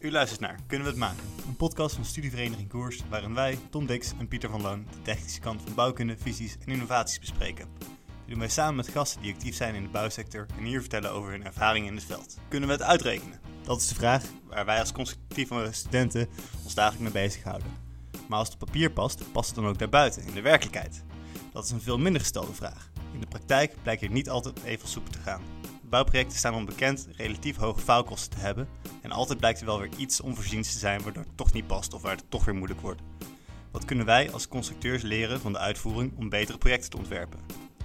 U luistert naar Kunnen we het maken? Een podcast van studievereniging Koers, waarin wij, Tom Dix en Pieter van Loon, de technische kant van bouwkunde, visies en innovaties bespreken. Dit doen wij samen met gasten die actief zijn in de bouwsector en hier vertellen over hun ervaringen in het veld. Kunnen we het uitrekenen? Dat is de vraag waar wij als constructieve studenten ons dagelijks mee bezighouden. Maar als het op papier past, past het dan ook daarbuiten, in de werkelijkheid? Dat is een veel minder gestelde vraag. In de praktijk blijkt het niet altijd even soepel te gaan. Bouwprojecten staan onbekend relatief hoge faalkosten te hebben en altijd blijkt er wel weer iets onvoorziens te zijn waardoor het toch niet past of waar het toch weer moeilijk wordt. Wat kunnen wij als constructeurs leren van de uitvoering om betere projecten te ontwerpen?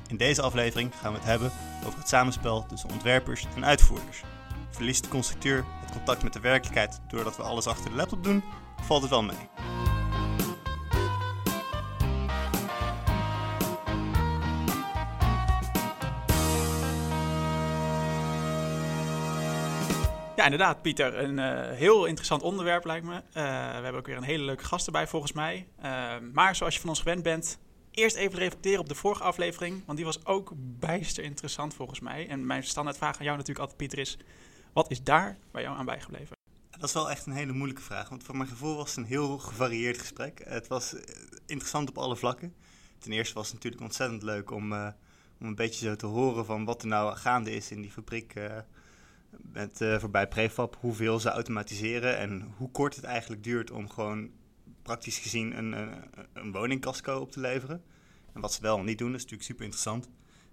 In deze aflevering gaan we het hebben over het samenspel tussen ontwerpers en uitvoerders. Verliest de constructeur het contact met de werkelijkheid doordat we alles achter de laptop doen, valt het wel mee? Inderdaad, Pieter. Een eh, heel interessant onderwerp lijkt me. Eh, we hebben ook weer een hele leuke gast erbij, volgens mij. Uh, maar zoals je van ons gewend bent, eerst even reflecteren op de vorige aflevering. Want die was ook bijster interessant, volgens mij. En mijn standaardvraag aan jou natuurlijk altijd, Pieter, is... Wat is daar bij jou aan bijgebleven? Dat is wel echt een hele moeilijke vraag. Want voor mijn gevoel was het een heel gevarieerd gesprek. Het was interessant op alle vlakken. Ten eerste was het natuurlijk ontzettend leuk om, om een beetje zo te horen van wat er nou gaande is in die fabriek met uh, voorbij prefab hoeveel ze automatiseren en hoe kort het eigenlijk duurt om gewoon praktisch gezien een, een, een woningcasco op te leveren. En wat ze wel niet doen, dat is natuurlijk super interessant.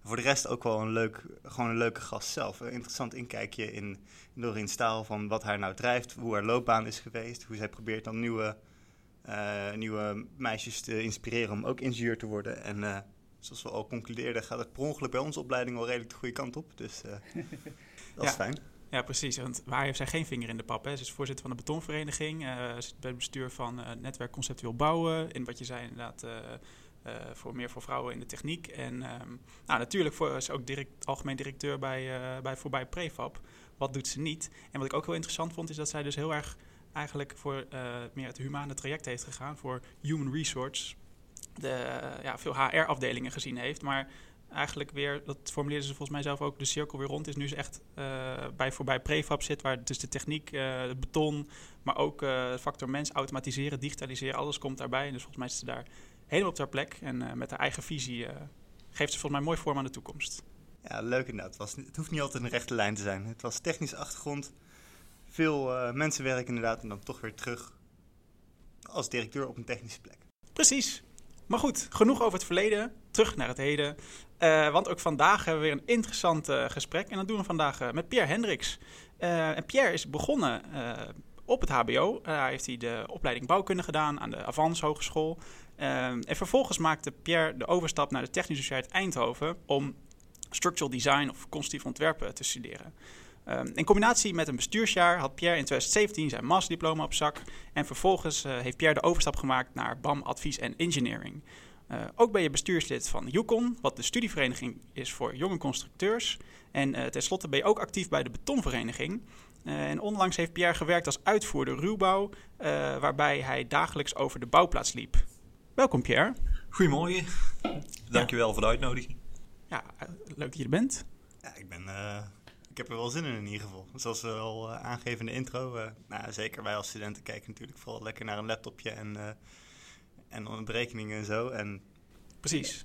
En voor de rest ook wel een, leuk, gewoon een leuke gast zelf. Een interessant inkijkje in, in Doreen Staal van wat haar nou drijft, hoe haar loopbaan is geweest, hoe zij probeert dan nieuwe, uh, nieuwe meisjes te inspireren om ook ingenieur te worden. En uh, zoals we al concludeerden, gaat het per ongeluk bij onze opleiding wel redelijk de goede kant op. Dus dat is ja. fijn. Ja, precies. Want waar heeft zij geen vinger in de pap? Hè? Ze is voorzitter van de betonvereniging. Uh, zit bij het bestuur van uh, Netwerk Conceptueel Bouwen. In wat je zei inderdaad, uh, voor meer voor vrouwen in de techniek. En um, nou, natuurlijk voor, is ook direct, algemeen directeur bij, bij voorbij Prefab. Wat doet ze niet? En wat ik ook heel interessant vond, is dat zij dus heel erg eigenlijk voor meer het humane traject heeft gegaan. Voor human resource. De, ja, veel HR-afdelingen gezien heeft. Maar eigenlijk weer, dat formuleerden ze volgens mij zelf ook, de cirkel weer rond is. Nu is echt uh, bij voorbij prefab zit, waar dus de techniek, uh, het beton, maar ook uh, factor mens, automatiseren, digitaliseren, alles komt daarbij. En dus volgens mij is ze daar helemaal op haar plek. En met haar eigen visie geeft ze volgens mij mooi vorm aan de toekomst. Ja, leuk inderdaad. Het, was, het hoeft niet altijd een rechte lijn te zijn. Het was technische achtergrond, veel mensenwerk inderdaad, en dan toch weer terug als directeur op een technische plek. Precies. Maar goed, genoeg over het verleden. Terug naar het heden. Uh, want ook vandaag hebben we weer een interessant uh, gesprek. En dat doen we vandaag uh, met Pierre Hendricks. en Pierre is begonnen op het HBO. Daar heeft hij de opleiding bouwkunde gedaan aan de Avans Hogeschool. en vervolgens maakte Pierre de overstap naar de Technische Universiteit Eindhoven om structural design of constructief ontwerpen te studeren. In combinatie met een bestuursjaar had Pierre in 2017 zijn masterdiploma op zak. En vervolgens heeft Pierre de overstap gemaakt naar BAM Advies en Engineering. Uh, ook ben je bestuurslid van Yukon, wat de studievereniging is voor jonge constructeurs. En uh, tenslotte ben je ook actief bij de Betonvereniging. en onlangs heeft Pierre gewerkt als uitvoerder ruwbouw, waarbij hij dagelijks over de bouwplaats liep. Welkom Pierre. Goedemorgen. Dankjewel ja. voor de uitnodiging. Ja, leuk dat je er bent. Ja, ik ben ik heb er wel zin in in ieder geval. Zoals we al aangeven in de intro. Nou, zeker wij als studenten kijken natuurlijk vooral lekker naar een laptopje en, en berekeningen en zo. En, Precies.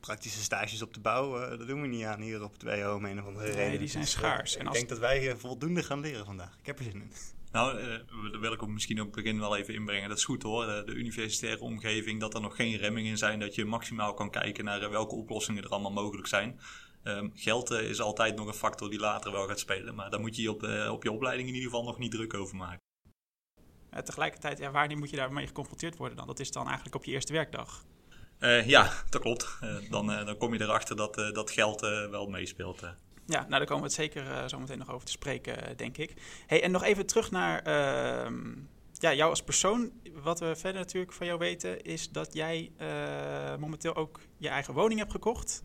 praktische stages op de bouw, dat doen we niet aan hier op het WO om een of andere reden. Nee, die zijn Dus, schaars. ik En als- denk dat wij voldoende gaan leren vandaag. Ik heb er zin in. Nou, eh, dat wil ik ook misschien op het begin wel even inbrengen. Dat is goed hoor, de, de universitaire omgeving, dat er nog geen remmingen zijn. Dat je maximaal kan kijken naar eh, welke oplossingen er allemaal mogelijk zijn. Ehm, geld eh, is altijd nog een factor die later wel gaat spelen. Maar daar moet je je op, eh, op je opleiding in ieder geval nog niet druk over maken. Eh, tegelijkertijd, ja, wanneer moet je daarmee geconfronteerd worden dan? Dat is dan eigenlijk op je eerste werkdag. Eh, ja, dat klopt. Eh, dan, dan kom je erachter dat, dat geld wel meespeelt. Ja, nou daar komen we het zeker zo meteen nog over te spreken, denk ik. Hey, en nog even terug naar ehm, ja, jou als persoon. Wat we verder natuurlijk van jou weten, is dat jij momenteel ook je eigen woning hebt gekocht.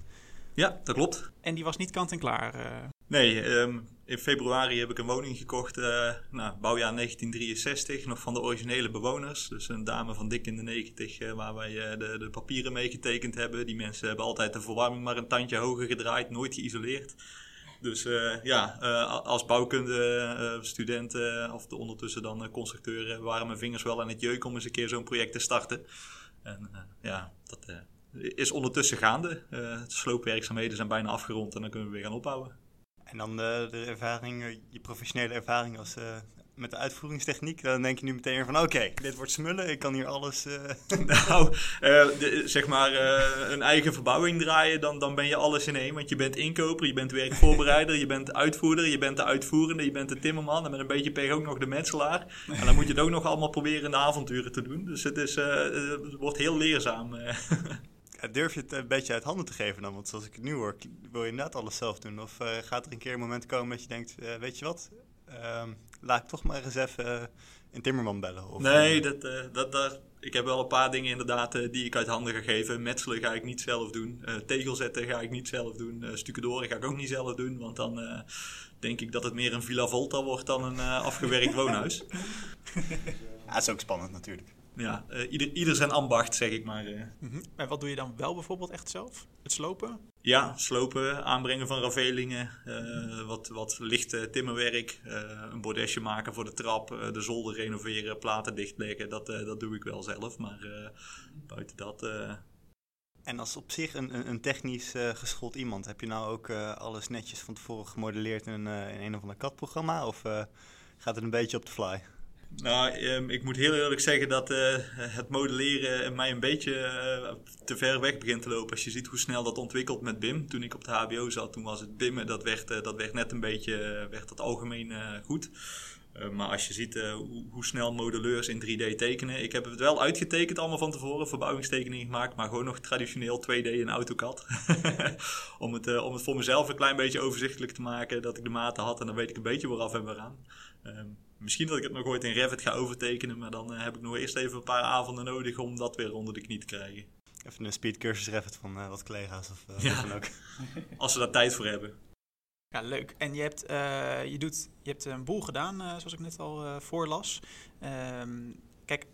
Ja, dat klopt. En die was niet kant en klaar. Nee, ehm, in februari heb ik een woning gekocht, eh, nou, bouwjaar 1963, nog van de originele bewoners. Dus een dame van dik in de 90, eh, waar wij eh, de, de papieren mee getekend hebben. Die mensen hebben altijd de verwarming maar een tandje hoger gedraaid, nooit geïsoleerd. Dus ja, als bouwkunde studenten of de ondertussen dan constructeuren waren mijn vingers wel aan het jeuk om eens een keer zo'n project te starten. En ja, dat is ondertussen gaande. de sloopwerkzaamheden zijn bijna afgerond en dan kunnen we weer gaan opbouwen. En dan de, de ervaring, je professionele ervaring als met de uitvoeringstechniek, dan denk je nu meteen van oké, dit wordt smullen, ik kan hier alles... Nou, zeg maar een eigen verbouwing draaien, dan, dan ben je alles in één. Want je bent inkoper, je bent werkvoorbereider, je bent uitvoerder, je bent de uitvoerende, je bent de timmerman en met een beetje pech ook nog de metselaar. En dan moet je het ook nog allemaal proberen in de avonturen te doen. Dus het, is, het wordt heel leerzaam. Durf je het een beetje uit handen te geven dan? Want zoals ik het nu hoor, wil je inderdaad alles zelf doen? Of gaat er een keer een moment komen dat je denkt, weet je wat... Ehm, laat ik toch maar eens even een timmerman bellen. Of, nee, dat, dat, dat, ik heb wel een paar dingen inderdaad die ik uit handen ga geven. Metselen ga ik niet zelf doen. tegel zetten ga ik niet zelf doen. Uh, stucadoren ga ik ook niet zelf doen. Want dan denk ik dat het meer een Villa Volta wordt dan een afgewerkt woonhuis. ja, dat is ook spannend natuurlijk ja, uh, ieder, ieder zijn ambacht, zeg ik maar. Uh. En wat doe je dan wel bijvoorbeeld echt zelf? Het slopen? Ja, slopen, aanbrengen van ravelingen, uh, wat, wat lichte timmerwerk, een bordesje maken voor de trap, de zolder renoveren, platen dichtleggen. Dat, dat doe ik wel zelf, maar buiten dat... En als op zich een, een technisch geschoold iemand, heb je nou ook alles netjes van tevoren gemodelleerd in, een, in een of ander CAD-programma? Of gaat het een beetje op de fly? Nou, ehm, ik moet heel eerlijk zeggen dat uh, het modelleren mij een beetje uh, te ver weg begint te lopen. Als je ziet hoe snel dat ontwikkelt met BIM. Toen ik op de HBO zat, toen was het BIM, dat werd, uh, dat werd net een beetje, werd dat algemeen goed. maar als je ziet hoe, hoe, snel modelleurs in 3D tekenen. Ik heb het wel uitgetekend allemaal van tevoren, verbouwingstekeningen gemaakt. Maar gewoon nog traditioneel 2D in AutoCAD. om, het, om het voor mezelf een klein beetje overzichtelijk te maken. Dat ik de maten had en dan weet ik een beetje waaraf en waaraan. Um, Misschien dat ik het nog ooit in Revit ga overtekenen, maar dan uh, heb ik nog eerst even een paar avonden nodig om dat weer onder de knie te krijgen. Even een speedcursus Revit van uh, wat collega's of uh, ja. ook. Als ze daar tijd voor hebben. Ja, leuk. En je hebt, je doet, je hebt een boel gedaan, zoals ik net al voorlas. Um, kijk,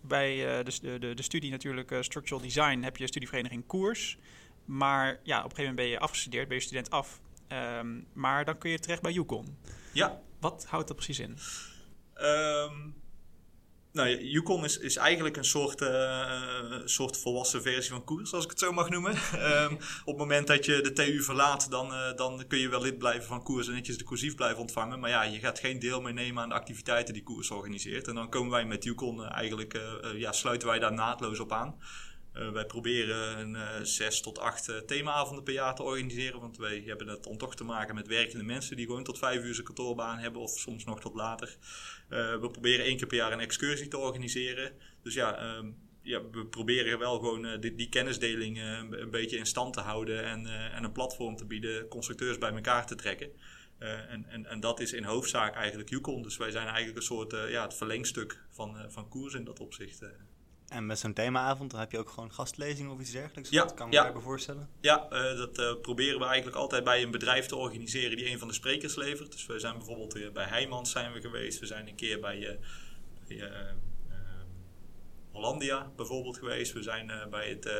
bij de, de, de studie natuurlijk Structural Design heb je studievereniging koers. Maar ja, op een gegeven moment ben je afgestudeerd, ben je student af. Um, maar dan kun je terecht bij Yukon. Ja, wat houdt dat precies in? Um, nou, Yukon is, is eigenlijk een soort, uh, soort volwassen versie van koers, als ik het zo mag noemen. um, op het moment dat je de TU verlaat, dan, uh, dan kun je wel lid blijven van koers en netjes de cursief blijven ontvangen. Maar ja, je gaat geen deel meer nemen aan de activiteiten die koers organiseert. En dan komen wij met Yukon uh, eigenlijk, ja, sluiten wij daar naadloos op aan. Uh, wij proberen een uh, zes tot acht uh, themaavonden per jaar te organiseren. Want wij hebben het dan toch te maken met werkende mensen die gewoon tot vijf uur zijn kantoorbaan hebben of soms nog tot later. we proberen één keer per jaar een excursie te organiseren. Dus ja, um, ja we proberen wel gewoon die, die, kennisdeling een beetje in stand te houden en, en een platform te bieden, constructeurs bij elkaar te trekken. en, en, en dat is in hoofdzaak eigenlijk Yukon. Dus wij zijn eigenlijk een soort ja, het verlengstuk van, van koers in dat opzicht. En met zo'n themaavond dan heb je ook gewoon gastlezing of iets dergelijks? Ja, dat kan ik ja. me voorstellen. Ja, uh, dat uh, proberen we eigenlijk altijd bij een bedrijf te organiseren die een van de sprekers levert. Dus we zijn bijvoorbeeld uh, bij Heijmans zijn we geweest. We zijn een keer bij, bij Hollandia bijvoorbeeld geweest. We zijn bij het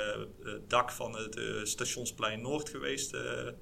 dak van het Stationsplein Noord geweest.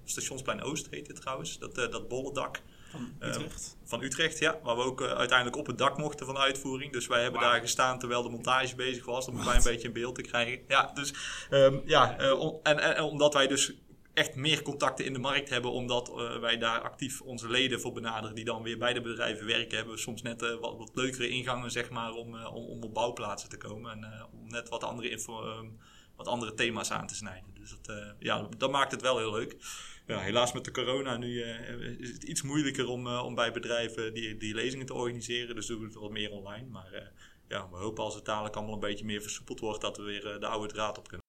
Stationsplein Oost heet het trouwens, dat, dat bolle dak. Van ehm, Utrecht? van Utrecht, ja. Waar we ook uh, uiteindelijk op het dak mochten van de uitvoering. Dus wij hebben daar gestaan terwijl de montage bezig was. Om een klein beetje in beeld te krijgen. Ja, dus um, ja. Uh, en, en, omdat wij dus echt meer contacten in de markt hebben, omdat uh, wij daar actief onze leden voor benaderen die dan weer bij de bedrijven werken, hebben we soms net uh, wat, wat, leukere ingangen zeg maar, om, uh, om, om, op bouwplaatsen te komen en om net wat andere, info, um, wat andere thema's aan te snijden. Dus dat, ja, dat maakt het wel heel leuk ja, helaas met de corona nu uh, is het iets moeilijker om, uh, om bij bedrijven die, die lezingen te organiseren. Dus doen we het wat meer online. Maar uh, ja, we hopen als het dadelijk allemaal een beetje meer versoepeld wordt, dat we weer de oude draad op kunnen.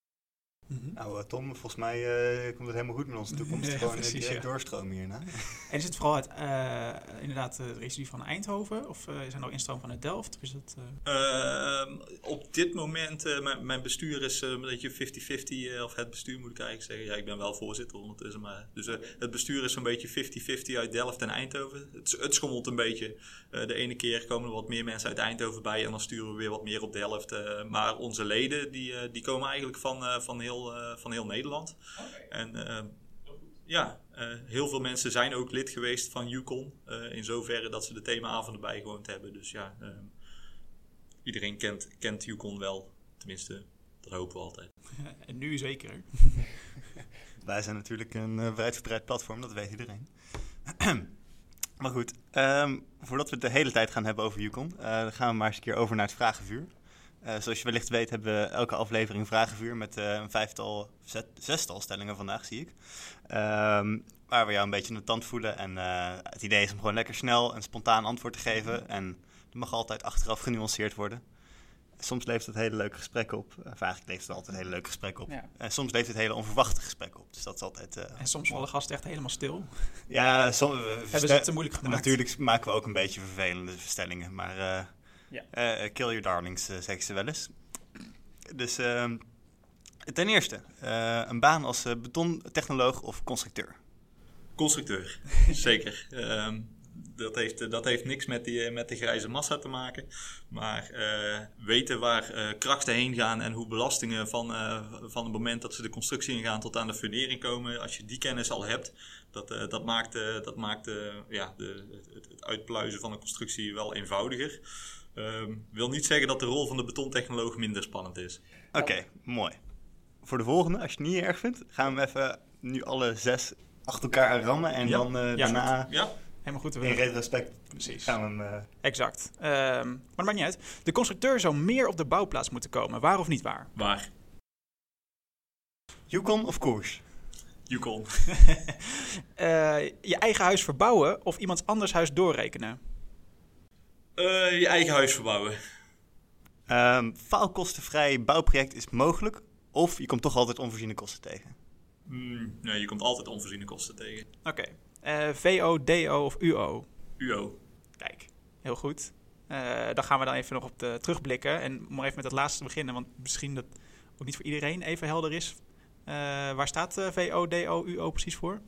Mm Nou, uh, Tom, volgens mij uh, komt het helemaal goed met onze toekomst. Ja, Gewoon precies, ja. doorstromen hierna. En is het vooral het, uh, inderdaad de residu van Eindhoven? Of is er nog instroom van het Delft? Of is het, ehm, op dit moment, mijn, mijn, bestuur is een beetje 50-50. of het bestuur moet ik eigenlijk zeggen. Ja, ik ben wel voorzitter ondertussen. Maar, dus het bestuur is zo'n beetje 50-50 uit Delft en Eindhoven. Het, het schommelt een beetje. de ene keer komen er wat meer mensen uit Eindhoven bij. En dan sturen we weer wat meer op Delft. maar onze leden, die, die komen eigenlijk van, van heel uh, van heel Nederland. En uh, ja, Eh, heel veel mensen zijn ook lid geweest van Yukon. eh, in zoverre dat ze de themaavonden bijgewoond hebben. Dus ja, ehm, iedereen kent, kent Yukon wel. Tenminste, dat hopen we altijd. En nu zeker. Wij zijn natuurlijk een uh, wijdverbreid platform, dat weet iedereen. maar goed, ehm, voordat we het de hele tijd gaan hebben over Yukon, uh, gaan we maar eens een keer over naar het vragenvuur. Uh, zoals je wellicht weet hebben we elke aflevering vragenvuur met uh, een vijftal, zet, zestal stellingen vandaag, zie ik. Um, waar we jou een beetje in de tand voelen. En uh, het idee is om gewoon lekker snel en spontaan antwoord te geven. En het mag altijd achteraf genuanceerd worden. Soms levert het hele leuke gesprekken op. Of eigenlijk levert het altijd hele leuke gesprekken op. Ja. En soms levert het hele onverwachte gesprekken op. Dus dat is altijd... Uh, en soms vallen gasten echt helemaal stil. Ja, soms... Hebben ze het te moeilijk gemaakt? Natuurlijk maken we ook een beetje vervelende stellingen. Maar uh, ja. uh, kill your darlings, zeggen ze wel eens. Dus ehm, ten eerste, een baan als betontechnoloog of constructeur? Constructeur, zeker. Um, dat, heeft, dat heeft niks met, die, met de grijze massa te maken. Maar uh, weten waar uh, krachten heen gaan en hoe belastingen van, uh, van het moment dat ze de constructie ingaan tot aan de fundering komen. Als je die kennis al hebt, dat, dat maakt, dat maakt ja, de, het, het, uitpluizen van een constructie wel eenvoudiger. Um, wil niet zeggen dat de rol van de betontechnoloog minder spannend is. Oké, okay, mooi. Voor de volgende, als je het niet erg vindt, gaan we even nu alle zes achter elkaar rammen en ja. dan ja, daarna... Ja. Helemaal goed. In retrospect Precies. gaan we hem... Uh... Exact. Um, maar dat maakt niet uit. De constructeur zou meer op de bouwplaats moeten komen. Waar of niet waar? Waar. Yukon of koers? Yukon. uh, je eigen huis verbouwen of iemands anders huis doorrekenen? Uh, je eigen huis verbouwen. Um, faalkostenvrij bouwproject is mogelijk of je komt toch altijd onvoorziene kosten tegen? Mm, nee, je komt altijd onvoorziene kosten tegen. Oké. Okay. Uh, VO, DO of UO? UO. Kijk, heel goed. Uh, dan gaan we dan even nog op de terugblikken. En om even met het laatste te beginnen, want misschien dat ook niet voor iedereen even helder is. Uh, waar staat VO, DO, UO precies voor?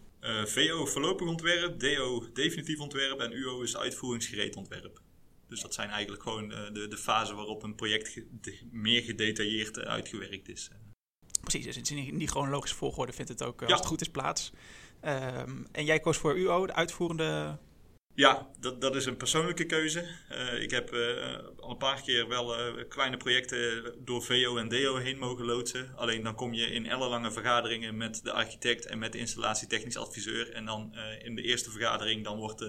VO voorlopig ontwerp, DO definitief ontwerp en UO is uitvoeringsgereed ontwerp. Dus dat zijn eigenlijk gewoon de, de fasen waarop een project ge de, meer gedetailleerd uitgewerkt is. Precies, dus het is in die chronologische volgorde vindt het ook, als ja. het goed is, plaats. Um, en jij koos voor UO, de uitvoerende... Ja, dat, dat is een persoonlijke keuze. Uh, ik heb uh, al een paar keer wel uh, kleine projecten door VO en DO heen mogen loodsen. Alleen dan kom je in ellenlange vergaderingen met de architect en met de installatietechnisch adviseur. En dan in de eerste vergadering dan wordt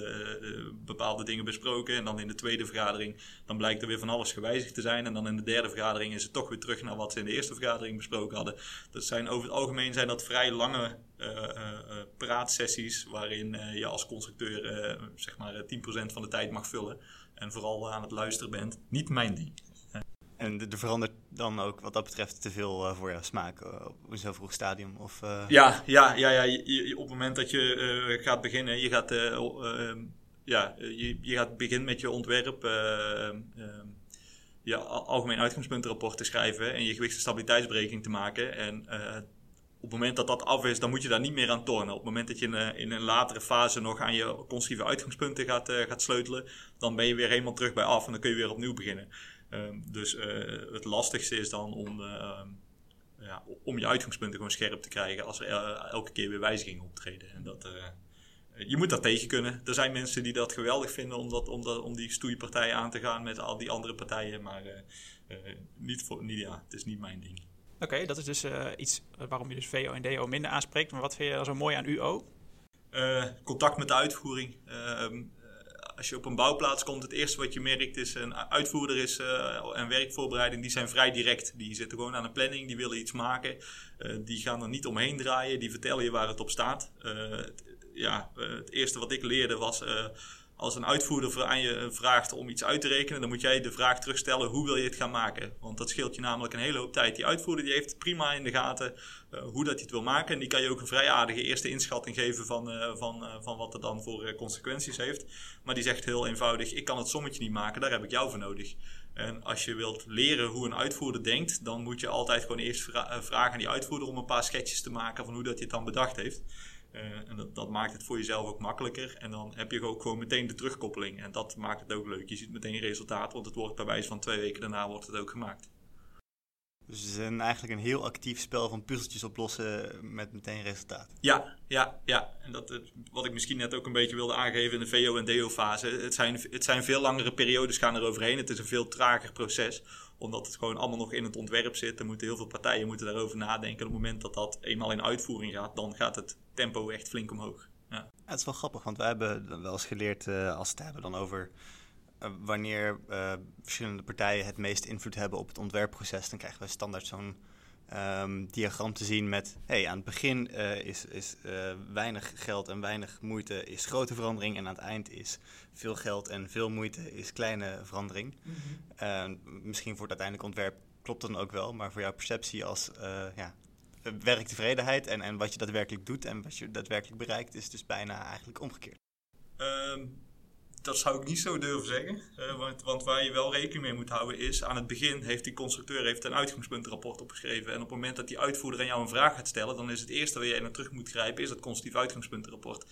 bepaalde dingen besproken. En dan in de tweede vergadering dan blijkt er weer van alles gewijzigd te zijn. En dan in de derde vergadering is het toch weer terug naar wat ze in de eerste vergadering besproken hadden. Dat zijn over het algemeen zijn dat vrij lange praatsessies waarin je als constructeur zeg maar 10% van de tijd mag vullen en vooral aan het luisteren bent. Niet mijn ding. En er verandert dan ook wat dat betreft te veel voor jouw smaak op zo'n vroeg stadium? Of, Ja, ja, ja, ja. Je, je, op het moment dat je gaat beginnen, je gaat, ja, je, je gaat beginnen met je ontwerp je algemeen uitgangspuntenrapport te schrijven en je gewichts- en stabiliteitsberekening te maken. En op het moment dat dat af is, dan moet je daar niet meer aan tornen. Op het moment dat je in, in een latere fase nog aan je constructieve uitgangspunten gaat, uh, gaat sleutelen, dan ben je weer helemaal terug bij af en dan kun je weer opnieuw beginnen. Um, dus uh, het lastigste is dan om, ja, om je uitgangspunten gewoon scherp te krijgen als er elke keer weer wijzigingen optreden. En dat, je moet dat tegen kunnen. Er zijn mensen die dat geweldig vinden om, dat, om, dat, om die stoeipartijen aan te gaan met al die andere partijen, maar niet voor, niet, ja, het is niet mijn ding. Oké, dat is dus uh, iets waarom je dus VO en DO minder aanspreekt. Maar wat vind je dan zo mooi aan UO? Uh, contact met de uitvoering. Uh, als je op een bouwplaats komt, het eerste wat je merkt is een uitvoerder is, en werkvoorbereiding. Die zijn vrij direct. Die zitten gewoon aan een planning, die willen iets maken. die gaan er niet omheen draaien, die vertellen je waar het op staat. ja, het eerste wat ik leerde was als een uitvoerder aan je vraagt om iets uit te rekenen, dan moet jij de vraag terugstellen: hoe wil je het gaan maken? Want dat scheelt je namelijk een hele hoop tijd. Die uitvoerder die heeft prima in de gaten uh, hoe dat hij het wil maken. En die kan je ook een vrij aardige eerste inschatting geven van, uh, van, van wat het dan voor consequenties heeft. Maar die zegt heel eenvoudig: ik kan het sommetje niet maken, daar heb ik jou voor nodig. En als je wilt leren hoe een uitvoerder denkt, dan moet je altijd gewoon eerst vra vragen aan die uitvoerder om een paar sketches te maken van hoe dat hij het dan bedacht heeft. Uh, en dat, dat, maakt het voor jezelf ook makkelijker. En dan heb je ook gewoon meteen de terugkoppeling. En dat maakt het ook leuk. Je ziet meteen resultaat, want het wordt bij wijze van twee weken daarna wordt het ook gemaakt. Dus het is een, eigenlijk een heel actief spel van puzzeltjes oplossen met meteen resultaat. Ja, ja, ja. En dat, wat ik misschien net ook een beetje wilde aangeven in de VO- en DO-fase. Het zijn, het zijn veel langere periodes gaan er overheen. Het is een veel trager proces. Omdat het gewoon allemaal nog in het ontwerp zit. Er moeten heel veel partijen moeten daarover nadenken. Op het moment dat dat eenmaal in uitvoering gaat, dan gaat het tempo echt flink omhoog. Ja. Het is wel grappig, want wij hebben wel eens geleerd, eh, als het hebben dan over eh, wanneer eh, verschillende partijen het meest invloed hebben op het ontwerpproces, dan krijgen we standaard zo'n ehm, diagram te zien met, hey, aan het begin eh, is, is eh, weinig geld en weinig moeite is grote verandering en aan het eind is veel geld en veel moeite is kleine verandering. Eh, misschien voor het uiteindelijk ontwerp klopt dan ook wel, maar voor jouw perceptie als eh, ja, werktevredenheid en, en wat je daadwerkelijk doet en wat je daadwerkelijk bereikt, is dus bijna eigenlijk omgekeerd. Ehm, dat zou ik niet zo durven zeggen. Eh, want, want waar je wel rekening mee moet houden is... aan het begin heeft die constructeur heeft een uitgangspuntenrapport opgeschreven. En op het moment dat die uitvoerder aan jou een vraag gaat stellen... dan is het eerste waar jij naar terug moet grijpen... is dat constructief uitgangspuntenrapport.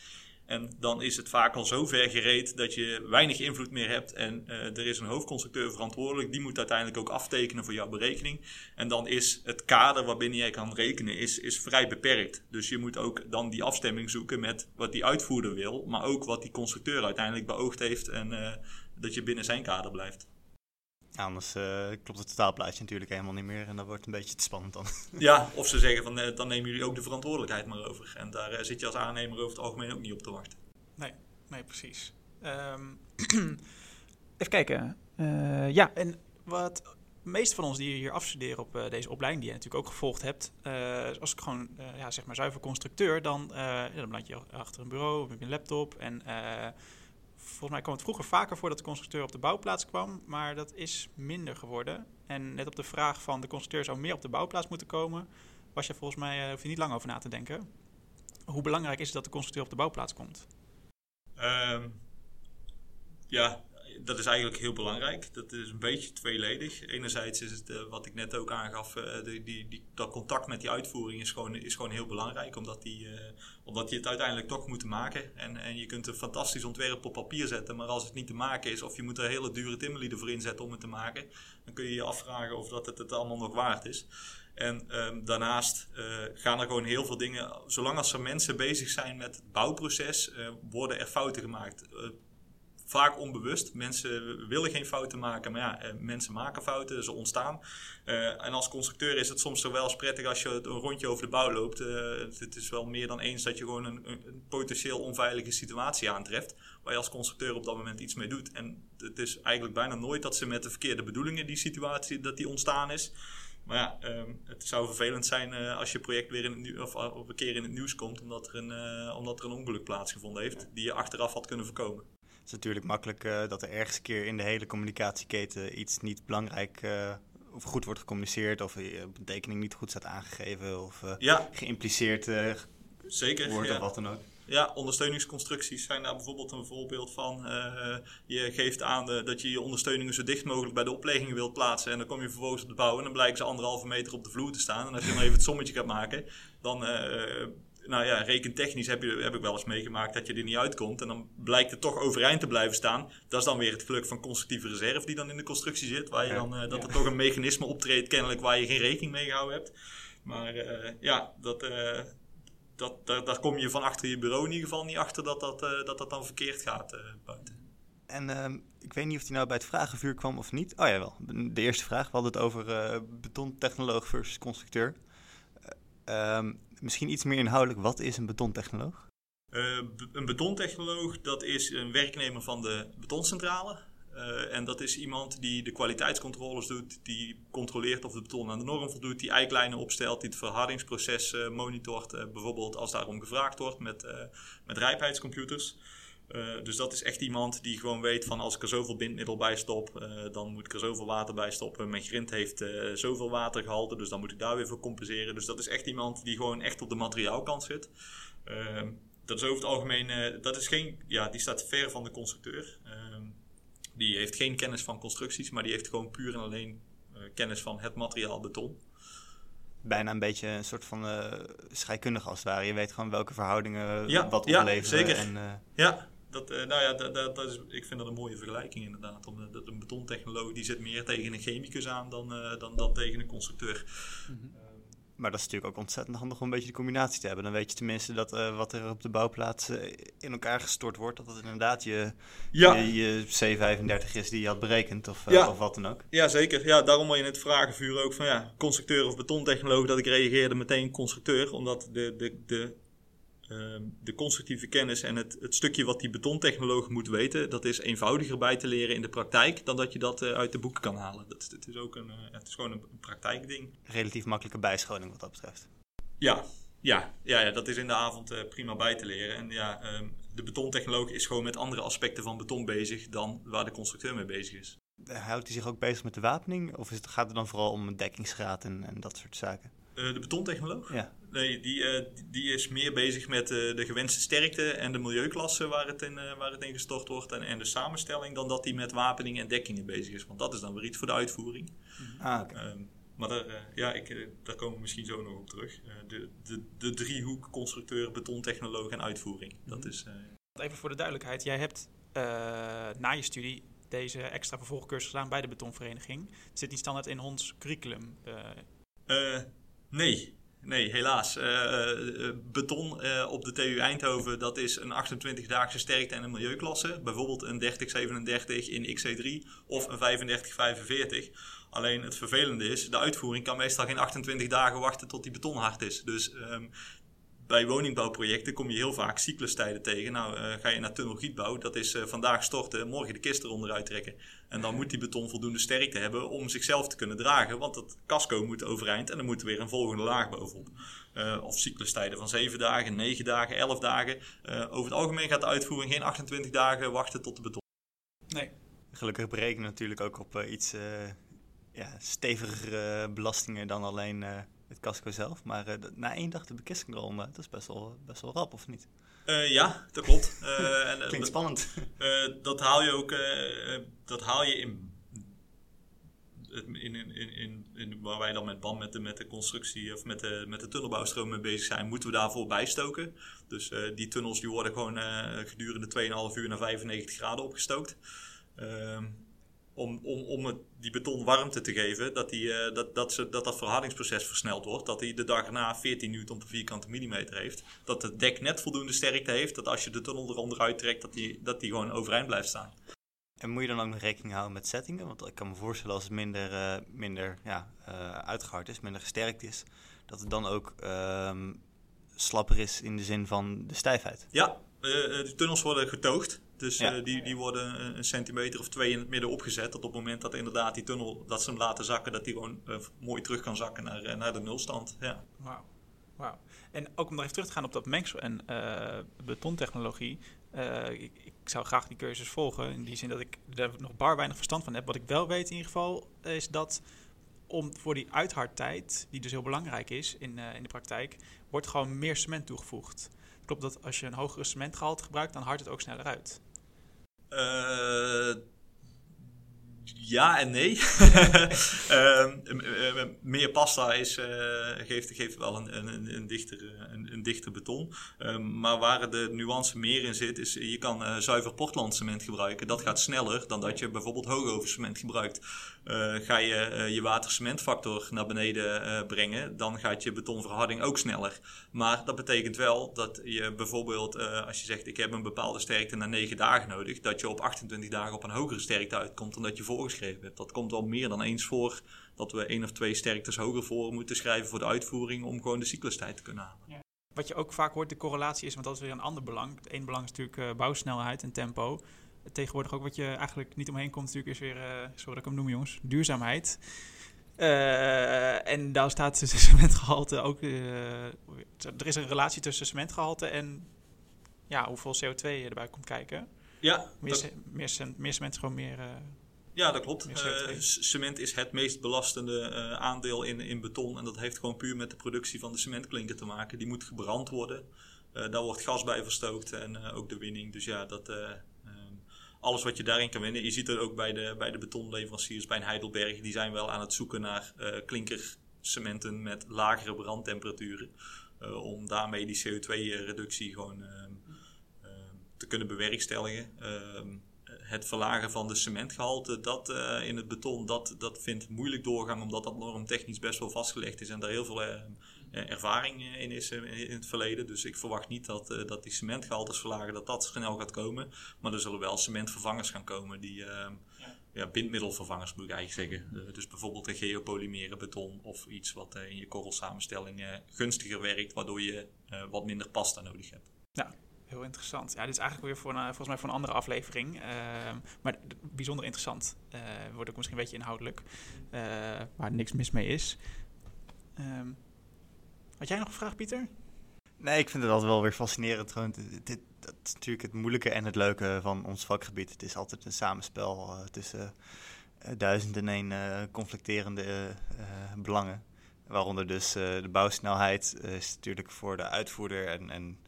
En dan is het vaak al zo ver gereed dat je weinig invloed meer hebt. En eh, er is een hoofdconstructeur verantwoordelijk. Die moet uiteindelijk ook aftekenen voor jouw berekening. En dan is het kader waarbinnen jij kan rekenen is, is vrij beperkt. Dus je moet ook dan die afstemming zoeken met wat die uitvoerder wil. Maar ook wat die constructeur uiteindelijk beoogd heeft. En eh, dat je binnen zijn kader blijft. Ja, anders eh, klopt het totaalplaatje natuurlijk helemaal niet meer en dat wordt een beetje te spannend dan. Ja, of ze zeggen van eh, dan nemen jullie ook de verantwoordelijkheid maar over. En daar eh, zit je als aannemer over het algemeen ook niet op te wachten. Nee, nee, precies. Ehm, even kijken. Eh, ja, en wat de meeste van ons die hier afstuderen op eh, deze opleiding, die je natuurlijk ook gevolgd hebt, eh, als ik gewoon, eh, ja, zeg maar zuiver constructeur, dan, eh, ja, dan beland je achter een bureau of met een laptop. En eh, volgens mij kwam het vroeger vaker voor dat de constructeur op de bouwplaats kwam, maar dat is minder geworden. En net op de vraag van de constructeur zou meer op de bouwplaats moeten komen, was je volgens mij, eh hoef je niet lang over na te denken. Hoe belangrijk is het dat de constructeur op de bouwplaats komt? Ehm, ja, dat is eigenlijk heel belangrijk. Dat is een beetje tweeledig. Enerzijds is het, eh, wat ik net ook aangaf, eh, die, die, die, dat contact met die uitvoering is gewoon, is gewoon heel belangrijk. Omdat, die, eh, omdat je het uiteindelijk toch moet maken. En, en je kunt een fantastisch ontwerp op papier zetten. Maar als het niet te maken is, of je moet er hele dure timmerlieden voor inzetten om het te maken. Dan kun je je afvragen of dat het het allemaal nog waard is. En ehm, daarnaast gaan er gewoon heel veel dingen. Zolang als er mensen bezig zijn met het bouwproces, worden er fouten gemaakt. Vaak onbewust. Mensen willen geen fouten maken, maar ja, eh, mensen maken fouten, ze ontstaan. Eh, en als constructeur is het soms zo wel eens prettig als je een rondje over de bouw loopt. Eh, het is wel meer dan eens dat je gewoon een, een, potentieel onveilige situatie aantreft. Waar je als constructeur op dat moment iets mee doet. En het is eigenlijk bijna nooit dat ze met de verkeerde bedoelingen die situatie dat die ontstaan is. Maar ja, ehm, het zou vervelend zijn als je project weer in het of, of een keer in het nieuws komt omdat er, een, omdat er een ongeluk plaatsgevonden heeft. Die je achteraf had kunnen voorkomen. Het is natuurlijk makkelijk eh, dat er ergens een keer in de hele communicatieketen iets niet belangrijk eh, of goed wordt gecommuniceerd of eh, op een tekening niet goed staat aangegeven of eh, Ja, geïmpliceerd eh, zeker. wordt ja. of wat dan ook. Ja, ondersteuningsconstructies zijn daar bijvoorbeeld een voorbeeld van. Eh, je geeft aan eh, dat je je ondersteuningen zo dicht mogelijk bij de opleggingen wilt plaatsen. En dan kom je vervolgens op de bouw en dan blijken ze anderhalve meter op de vloer te staan. En als je dan even het sommetje gaat maken, dan, eh, nou ja, rekentechnisch heb, je, heb ik wel eens meegemaakt dat je er niet uitkomt. En dan blijkt het toch overeind te blijven staan. Dat is dan weer het geluk van constructieve reserve die dan in de constructie zit. Waar je Ja. dan, eh, dat Ja. er toch een mechanisme optreedt kennelijk waar je geen rekening mee gehouden hebt. Maar eh, ja, dat... eh, dat, daar, daar kom je van achter je bureau in ieder geval niet achter dat dat, dat, dat dan verkeerd gaat buiten. En ehm, ik weet niet of die nou bij het vragenvuur kwam of niet. Oh ja, wel. De eerste vraag. We hadden het over betontechnoloog versus constructeur. Ehm, misschien iets meer inhoudelijk. Wat is een betontechnoloog? Eh, een betontechnoloog, dat is een werknemer van de betoncentrale. Eh, en dat is iemand die de kwaliteitscontroles doet, die controleert of de beton aan de norm voldoet, die eiklijnen opstelt, die het verhardingsproces eh, monitort, bijvoorbeeld als daarom gevraagd wordt met, met rijpheidscomputers. Eh, dus dat is echt iemand die gewoon weet van als ik er zoveel bindmiddel bij stop, eh, dan moet ik er zoveel water bij stoppen. Mijn grind heeft eh, zoveel watergehalte, dus dan moet ik daar weer voor compenseren. Dus dat is echt iemand die gewoon echt op de materiaalkant zit. Ehm, dat is over het algemeen, dat is geen, ja, die staat ver van de constructeur. Ehm, die heeft geen kennis van constructies, maar die heeft gewoon puur en alleen kennis van het materiaal beton. Bijna een beetje een soort van eh scheikundige als het ware. Je weet gewoon welke verhoudingen Ja, wat ja, opleveren. zeker. En, eh, Ja, dat, eh, nou ja, dat, dat, dat is, ik vind dat een mooie vergelijking inderdaad. Om, dat een betontechnoloog die zit meer tegen een chemicus aan dan, eh, dan, dan tegen een constructeur. Maar dat is natuurlijk ook ontzettend handig om een beetje de combinatie te hebben. Dan weet je tenminste dat eh, wat er op de bouwplaats eh, in elkaar gestort wordt, dat het inderdaad je, Ja. je, je C35 is die je had berekend of, eh, Ja. of wat dan ook. Ja, zeker. Ja, daarom wil je in het vragenvuur ook van ja, constructeur of betontechnoloog, dat ik reageerde meteen constructeur. Omdat de, de, de, de constructieve kennis en het, het stukje wat die betontechnoloog moet weten, dat is eenvoudiger bij te leren in de praktijk dan dat je dat eh, uit de boeken kan halen. Dat, is- het is ook een, eh, het is gewoon een, een praktijkding. Relatief makkelijke bijscholing wat dat betreft. Ja, ja, ja, ja, dat is in de avond eh, prima bij te leren. En ja, ehm, de betontechnoloog is gewoon met andere aspecten van beton bezig dan waar de constructeur mee bezig is. Houdt hij zich ook bezig met de wapening? Of is het, gaat het dan vooral om dekkingsgraad en, en dat soort zaken? Eh, de betontechnoloog? Ja. Nee, die, eh, die- is meer bezig met eh, de gewenste sterkte en de milieuklasse waar het in, eh, waar het in gestort wordt en, en de samenstelling, dan dat hij met wapening en dekkingen bezig is. Want dat is dan weer iets voor de uitvoering. Ah, oké. Ehm, maar daar, eh, ja, ik, daar komen we misschien zo nog op terug. Eh, de, de, de driehoek constructeur, betontechnoloog en uitvoering. Dat is, eh, Even voor de duidelijkheid, jij hebt eh, na je studie deze extra vervolgcursus gedaan bij de betonvereniging. Het zit niet standaard in ons curriculum. eh, Eh, nee. Nee, helaas. Eh, beton op de TU Eindhoven, dat is een 28-daagse sterkte en een milieuklasse. Bijvoorbeeld een 3037 in XC3 of een 3545. Alleen het vervelende is, de uitvoering kan meestal geen 28 dagen wachten tot die beton hard is. Dus ehm, bij woningbouwprojecten kom je heel vaak cyclustijden tegen. Nou, eh, ga je naar tunnelgietbouw, dat is eh, vandaag storten, morgen de kist eronder uittrekken. En dan moet die beton voldoende sterkte hebben om zichzelf te kunnen dragen. Want het casco moet overeind en er moet weer een volgende laag bovenop. Eh, of cyclustijden van 7 dagen, 9 dagen, 11 dagen. Eh, over het algemeen gaat de uitvoering geen 28 dagen wachten tot de beton. nee. Gelukkig berekenen we natuurlijk ook op iets eh ja, stevigere belastingen dan alleen eh, het casco zelf. Maar eh, na één dag de bekisting erom, eh, dat is best wel, best wel rap, of niet? Eh, ja, dat klopt. En, Klinkt spannend. Dat haal je ook dat haal je in, in, in, in, in, waar wij dan met BAM met de, met de constructie of met de, met de tunnelbouwstroom mee bezig zijn, moeten we daarvoor bijstoken. Dus die tunnels die worden gewoon gedurende 2,5 uur naar 95 graden opgestookt. Ehm, om, om, om het, die beton warmte te geven, dat, die, eh, dat, dat, ze, dat dat verhardingsproces versneld wordt. Dat hij de dag erna 14 newton per vierkante millimeter heeft. Dat het dek net voldoende sterkte heeft, dat als je de tunnel eronder uittrekt, dat die, dat die gewoon overeind blijft staan. En moet je dan ook nog rekening houden met settingen? Want ik kan me voorstellen als het minder, eh, minder ja, eh, uitgehard is, minder gesterkt is, dat het dan ook ehm, slapper is in de zin van de stijfheid. Ja, de tunnels worden getoogd. Dus Ja. eh, die, die worden een, centimeter of twee in het midden opgezet. Dat op het moment dat inderdaad die tunnel, dat ze hem laten zakken, dat die gewoon eh, mooi terug kan zakken naar, eh, naar de nulstand. Ja. Wauw. Wauw. En ook om nog even terug te gaan op dat mengsel- en betontechnologie. ik, ik zou graag die cursus volgen. In die zin dat ik er nog bar weinig verstand van heb. Wat ik wel weet in ieder geval, is dat om voor die uithardtijd, die dus heel belangrijk is in, in de praktijk, wordt gewoon meer cement toegevoegd. Klopt dat als je een hogere cementgehalte gebruikt, dan hardt het ook sneller uit. Eh, ja en nee. Ehm, eh, eh, meer pasta is, eh, geeft, geeft wel een, een, een, dichter, een, een dichter beton. Ehm, maar waar de nuance meer in zit, is je kan eh, zuiver Portland cement gebruiken. Dat gaat sneller dan dat je bijvoorbeeld hoogover cement gebruikt. Eh, ga je eh, je water-cementfactor naar beneden eh, brengen, dan gaat je betonverharding ook sneller. Maar dat betekent wel dat je bijvoorbeeld, als je zegt ik heb een bepaalde sterkte na 9 dagen nodig, dat je op 28 dagen op een hogere sterkte uitkomt dan dat je voorgeschreven hebt. Dat komt wel meer dan eens voor dat we één of twee sterktes hoger voor moeten schrijven voor de uitvoering om gewoon de cyclustijd te kunnen halen. Wat je ook vaak hoort, de correlatie is, want dat is weer een ander belang. Het ene belang is natuurlijk bouwsnelheid en tempo. Tegenwoordig ook wat je eigenlijk niet omheen komt, natuurlijk is weer, eh sorry dat ik hem noem jongens, duurzaamheid. Eh, en daar staat het cementgehalte ook. eh, er is een relatie tussen cementgehalte en ja, hoeveel CO2 erbij komt kijken. Ja, Meer, dat, meer, cement, meer cement is gewoon meer. ja, dat klopt. Meer CO2. C- cement is het meest belastende aandeel in, in beton. En dat heeft gewoon puur met de productie van de cementklinker te maken. Die moet gebrand worden. Daar wordt gas bij verstookt en ook de winning. Dus ja, dat, alles wat je daarin kan winnen. Je ziet het ook bij de, bij de betonleveranciers, bij een Heidelberg. Die zijn wel aan het zoeken naar eh klinkercementen met lagere brandtemperaturen. eh, om daarmee die CO2-reductie gewoon ehm, ehm, te kunnen bewerkstelligen. Ehm, het verlagen van de cementgehalte dat, in het beton, dat, dat vindt moeilijk doorgang, omdat dat normtechnisch best wel vastgelegd is en daar heel veel ervaring in is in het verleden. Dus ik verwacht niet dat, dat die cementgehaltes verlagen, dat dat snel gaat komen. Maar er zullen wel cementvervangers gaan komen die ehm, ja, bindmiddelvervangers moet ik eigenlijk zeggen. dus bijvoorbeeld een geopolymeren beton of iets wat uh, in je korrelsamenstelling uh, gunstiger werkt, waardoor je uh, wat minder pasta nodig hebt. Ja, heel interessant. Ja, dit is eigenlijk weer voor een, volgens mij voor een andere aflevering. Ehm, maar bijzonder interessant. wordt ook misschien een beetje inhoudelijk. waar niks mis mee is. Ehm, had jij nog een vraag, Pieter? Nee, ik vind het altijd wel weer fascinerend. Gewoon, dit, dat is natuurlijk het moeilijke en het leuke van ons vakgebied. Het is altijd een samenspel uh, tussen uh, duizend en één uh, conflicterende belangen. Waaronder dus de bouwsnelheid is natuurlijk voor de uitvoerder en, en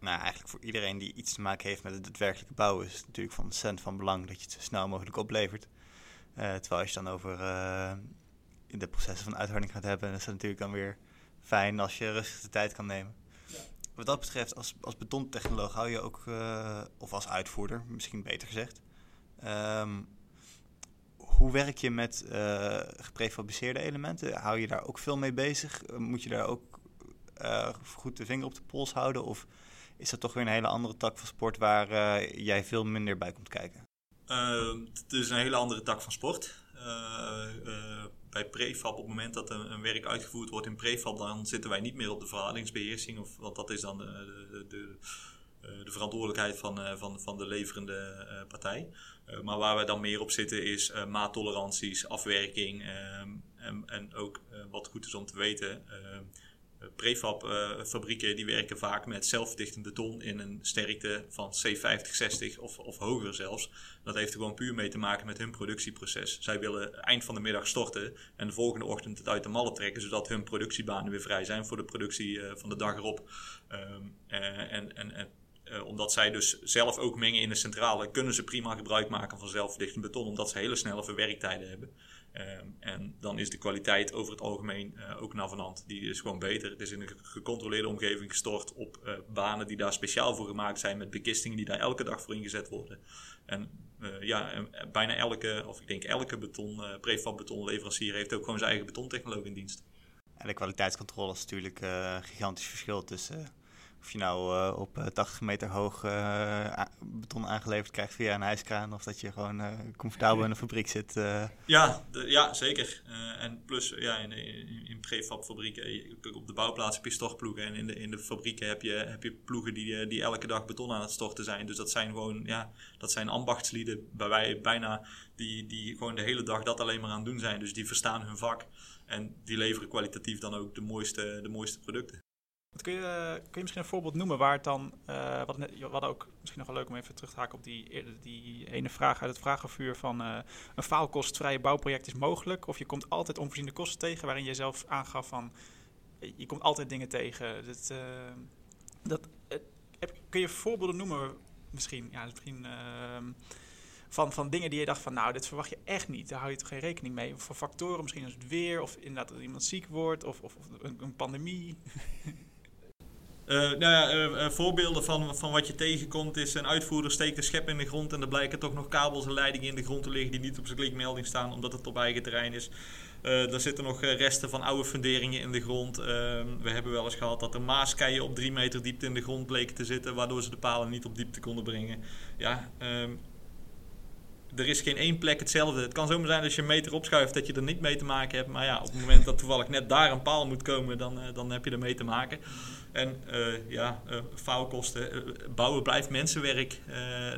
nou, eigenlijk voor iedereen die iets te maken heeft met het daadwerkelijke bouwen is het natuurlijk van cent van belang dat je het zo snel mogelijk oplevert. terwijl als je dan over de processen van uitharding gaat hebben, is het natuurlijk dan weer fijn als je rustig de tijd kan nemen wat dat betreft, als, als betontechnoloog hou je ook, uh, of als uitvoerder misschien beter gezegd, um, hoe werk je met uh, geprefabriceerde elementen? Hou je daar ook veel mee bezig? Moet je daar ook uh, goed de vinger op de pols houden? Of is dat toch weer een hele andere tak van sport waar jij veel minder bij komt kijken? Ehm, het is een hele andere tak van sport bij prefab, op het moment dat een, werk uitgevoerd wordt in prefab, dan zitten wij niet meer op de verhalingsbeheersing. Of, want dat is dan de, de, de, de verantwoordelijkheid van, eh, van, van de leverende eh, partij. Eh, maar waar we dan meer op zitten is maattoleranties, afwerking ehm, en, en ook wat goed is om te weten prefab fabrieken die werken vaak met zelfverdichtend beton in een sterkte van C50, 60 of, of hoger zelfs. Dat heeft er gewoon puur mee te maken met hun productieproces. Zij willen eind van de middag storten en de volgende ochtend het uit de mallen trekken, zodat hun productiebanen weer vrij zijn voor de productie uh, van de dag erop. Um, en, en, en uh, omdat zij dus zelf ook mengen in de centrale, kunnen ze prima gebruik maken van zelfverdichtend beton, omdat ze hele snelle verwerktijden hebben. Um, en dan is de kwaliteit over het algemeen uh, ook navenant. Die is gewoon beter. Het is in een gecontroleerde omgeving gestort op uh, banen die daar speciaal voor gemaakt zijn, met bekistingen die daar elke dag voor ingezet worden. En uh, ja, bijna elke, of ik denk elke beton, prefab betonleverancier heeft ook gewoon zijn eigen betontechnoloog in dienst. En de kwaliteitscontrole is natuurlijk een gigantisch verschil tussen of je nou uh, op 80 eh, meter hoog uh, beton aangeleverd krijgt via een ijskraan, of dat je gewoon comfortabel in een fabriek zit. Ja, ja, zeker. en plus, ja, in, in, in prefabfabrieken, op de bouwplaats heb je stortploegen. En in de, in de fabrieken heb je, heb je ploegen die, die elke dag beton aan het storten zijn. Dus dat zijn gewoon, ja, dat zijn ambachtslieden bij wij bijna, die, die gewoon de hele dag dat alleen maar aan het doen zijn. Dus die verstaan hun vak. En die leveren kwalitatief dan ook de mooiste, de mooiste producten. Wat kun, je, kun je misschien een voorbeeld noemen waar het dan, uh, wat, wat ook misschien nog wel leuk om even terug te haken op die, die ene vraag uit het vragenvuur van uh, een faalkostvrije bouwproject is mogelijk of je komt altijd onvoorziene kosten tegen waarin je zelf aangaf van je komt altijd dingen tegen. Dat, uh, dat, kun je voorbeelden noemen misschien, ja, ehm, van, van dingen die je dacht van nou dit verwacht je echt niet, daar hou je toch geen rekening mee. Of voor factoren misschien als het weer of inderdaad dat iemand ziek wordt of, of, of een, een pandemie. Uh, nou ja, uh, voorbeelden van, van wat je tegenkomt is een uitvoerder steekt een schep in de grond en er blijken toch nog kabels en leidingen in de grond te liggen die niet op zijn klikmelding staan omdat het op eigen terrein is. Er zitten nog resten van oude funderingen in de grond. Ehm, we hebben wel eens gehad dat er maaskeien op drie meter diepte in de grond bleken te zitten waardoor ze de palen niet op diepte konden brengen. Ja, ehm, er is geen één plek hetzelfde. Het kan zomaar zijn als je een meter opschuift dat je er niet mee te maken hebt. Maar ja, op het moment dat toevallig net daar een paal moet komen, dan, dan heb je er mee te maken. En uh, ja, uh, bouwen blijft mensenwerk.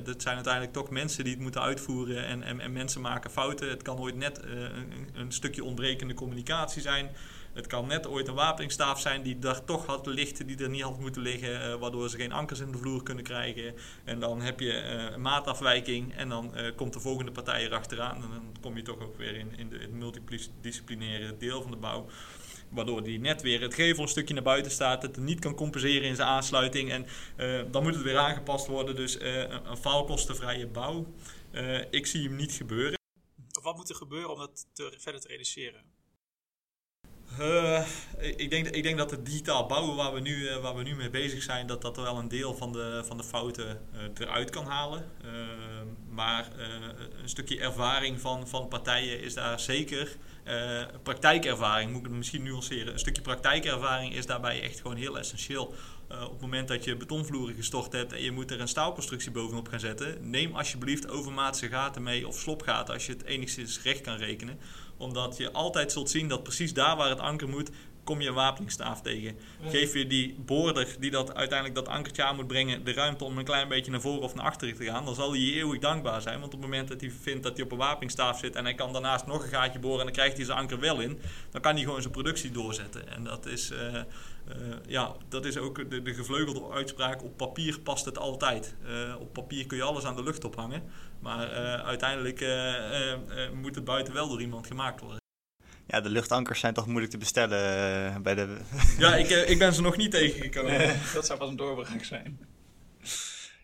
dat zijn uiteindelijk toch mensen die het moeten uitvoeren. En, en, en mensen maken fouten. Het kan ooit net een, een, stukje ontbrekende communicatie zijn. Het kan net ooit een wapeningstaaf zijn die daar toch had lichten die er niet had moeten liggen. waardoor ze geen ankers in de vloer kunnen krijgen. En dan heb je een maatafwijking. En dan komt de volgende partij erachteraan. En dan kom je toch ook weer in, in, de, in het multidisciplinaire deel van de bouw. Waardoor die net weer het gevel een stukje naar buiten staat. Het niet kan compenseren in zijn aansluiting. En uh, dan moet het weer aangepast worden. Dus uh, een faalkostenvrije bouw. Uh, ik zie hem niet gebeuren. Wat moet er gebeuren om dat te, verder te reduceren? Ik, denk, ik denk dat het digitaal bouwen waar we, nu, waar we nu mee bezig zijn, dat dat wel een deel van de, van de fouten eruit kan halen. maar een stukje ervaring van, van partijen is daar zeker. Praktijkervaring moet ik het misschien nuanceren. Een stukje praktijkervaring is daarbij echt gewoon heel essentieel. op het moment dat je betonvloeren gestort hebt en je moet er een staalconstructie bovenop gaan zetten, neem alsjeblieft overmaatse gaten mee of slopgaten als je het enigszins recht kan rekenen omdat je altijd zult zien dat precies daar waar het anker moet, kom je een wapeningstaaf tegen. Geef je die boorder die dat uiteindelijk dat ankertje aan moet brengen, de ruimte om een klein beetje naar voren of naar achteren te gaan, dan zal hij je eeuwig dankbaar zijn. Want op het moment dat hij vindt dat hij op een wapeningstaaf zit en hij kan daarnaast nog een gaatje boren en dan krijgt hij zijn anker wel in, dan kan hij gewoon zijn productie doorzetten. En dat is, uh, ja, dat is ook de, de, gevleugelde uitspraak, op papier past het altijd. Uh, op papier kun je alles aan de lucht ophangen, maar uiteindelijk moet het buiten wel door iemand gemaakt worden. Ja, de luchtankers zijn toch moeilijk te bestellen uh, bij de... ja, ik, uh, ik ben ze nog niet tegengekomen. dat zou pas een doorbraak zijn.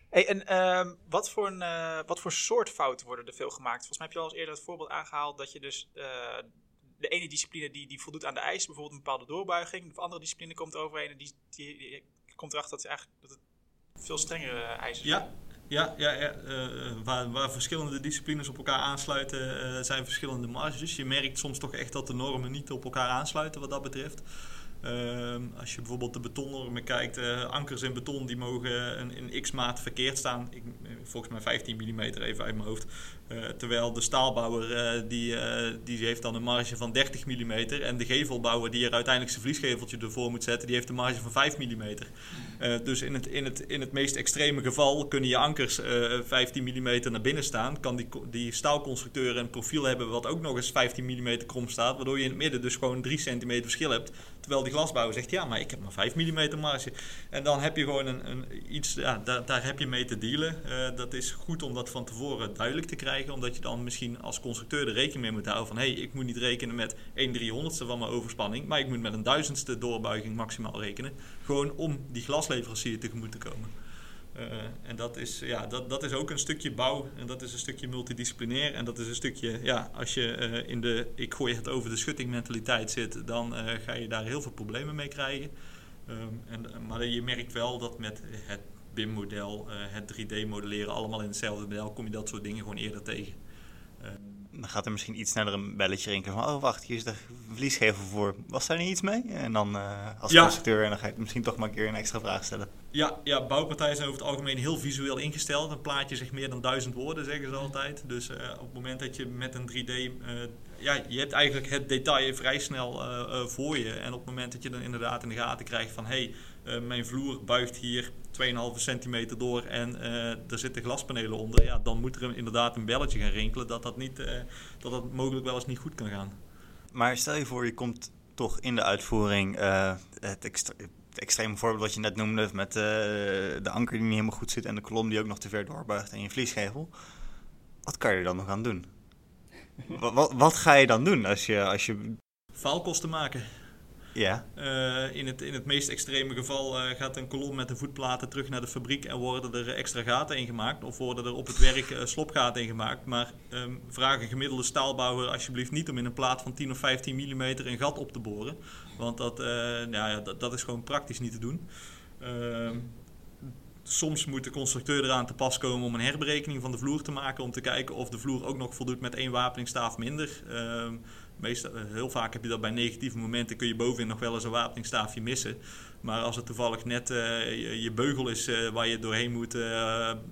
Hey, en uh, wat, voor een, uh, wat voor soort fouten worden er veel gemaakt? Volgens mij heb je al eens eerder het voorbeeld aangehaald dat je dus de ene discipline die, die voldoet aan de eisen, bijvoorbeeld een bepaalde doorbuiging, de andere discipline komt overheen en die, die, die komt erachter dat, eigenlijk, dat het veel strengere eisen zijn. Ja, ja, ja, ja. Uh, waar, waar, verschillende disciplines op elkaar aansluiten, uh, zijn verschillende marges. Je merkt soms toch echt dat de normen niet op elkaar aansluiten wat dat betreft. Uh, als je bijvoorbeeld de betonnormen kijkt, ankers in beton die mogen een, een x-maat verkeerd staan. Ik, volgens mij 15 mm even uit mijn hoofd. Uh, terwijl de staalbouwer die, die heeft dan een marge van 30 mm. En de gevelbouwer die er uiteindelijk zijn vliesgeveltje ervoor moet zetten, die heeft een marge van 5 mm. dus in het, in, het, in het meest extreme geval kunnen je ankers 15 mm naar binnen staan. Kan die, die staalconstructeur een profiel hebben wat ook nog eens 15 mm krom staat. Waardoor je in het midden dus gewoon 3 cm verschil hebt. Terwijl die glasbouwer zegt, ja, maar ik heb maar 5 mm marge. En dan heb je gewoon een, een iets, ja, daar, daar heb je mee te dealen. Dat is goed om dat van tevoren duidelijk te krijgen. Omdat je dan misschien als constructeur er rekening mee moet houden van... hé, hey, ik moet niet rekenen met 1 300ste van mijn overspanning... maar ik moet met een duizendste doorbuiging maximaal rekenen. Gewoon om die glasleverancier tegemoet te komen. Uh, en dat is, ja, dat, dat is ook een stukje bouw en dat is een stukje multidisciplinair. En dat is een stukje, ja, als je uh, in de ik gooi het over de schutting mentaliteit zit, dan uh, ga je daar heel veel problemen mee krijgen. Um, en, maar je merkt wel dat met het BIM-model, het 3D-modelleren, allemaal in hetzelfde model, kom je dat soort dingen gewoon eerder tegen. dan gaat er misschien iets sneller een belletje rinkelen van... oh, wacht, hier is de vliesgevel voor. Was daar niet iets mee? En dan als ja. constructeur, en dan ga je misschien toch maar een keer een extra vraag stellen. Ja, ja, bouwpartijen zijn over het algemeen heel visueel ingesteld. Een plaatje zegt meer dan duizend woorden, zeggen ze altijd. Dus uh, op het moment dat je met een 3D... Uh, ja, je hebt eigenlijk het detail vrij snel uh, voor je. En op het moment dat je dan inderdaad in de gaten krijgt van... hé, hey, mijn vloer buigt hier 2,5 centimeter door en er zitten glaspanelen onder... ja, dan moet er inderdaad een belletje gaan rinkelen dat dat, niet, dat dat mogelijk wel eens niet goed kan gaan. Maar stel je voor, je komt toch in de uitvoering het extra extreme voorbeeld wat je net noemde met uh, de anker die niet helemaal goed zit en de kolom die ook nog te ver doorbuigt en je vliesgevel. Wat kan je er dan nog aan doen? wat, wat, wat, ga je dan doen als je... Als je... Faalkosten maken. Ja. Uh, in, het, in het meest extreme geval uh, gaat een kolom met de voetplaten terug naar de fabriek en worden er extra gaten in gemaakt. Of worden er op het werk uh, slopgaten in gemaakt. Maar um, vraag een gemiddelde staalbouwer alsjeblieft niet om in een plaat van 10 of 15 mm een gat op te boren. Want dat, nou ja, dat, dat, is gewoon praktisch niet te doen. Ehm, soms moet de constructeur eraan te pas komen om een herberekening van de vloer te maken. Om te kijken of de vloer ook nog voldoet met één wapeningstaaf minder. Uh, meestal, eh, heel vaak heb je dat bij negatieve momenten. Kun je bovenin nog wel eens een wapeningstaafje missen. Maar als het toevallig net uh, je, beugel is uh, waar je doorheen moet,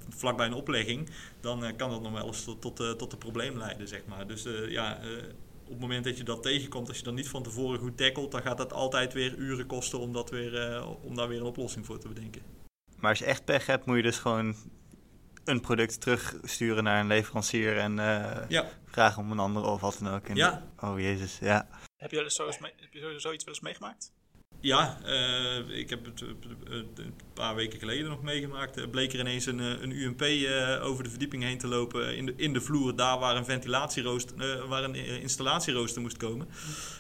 vlakbij een oplegging. Dan kan dat nog wel eens tot, tot, tot een probleem leiden, zeg maar. Dus ja op het moment dat je dat tegenkomt, als je dan niet van tevoren goed tackelt, dan gaat dat altijd weer uren kosten om, dat weer, om daar weer een oplossing voor te bedenken. Maar als je echt pech hebt, moet je dus gewoon een product terugsturen naar een leverancier en uh, ja. vragen om een andere of wat dan ook. En, ja. Oh jezus, ja. Heb je, zo heb je zoiets wel eens meegemaakt? Ja, uh, ik heb het uh, een paar weken geleden nog meegemaakt. Er bleek er ineens een, een UMP over de verdieping heen te lopen in de, in de vloer, daar waar een ventilatierooster, waar een installatierooster moest komen.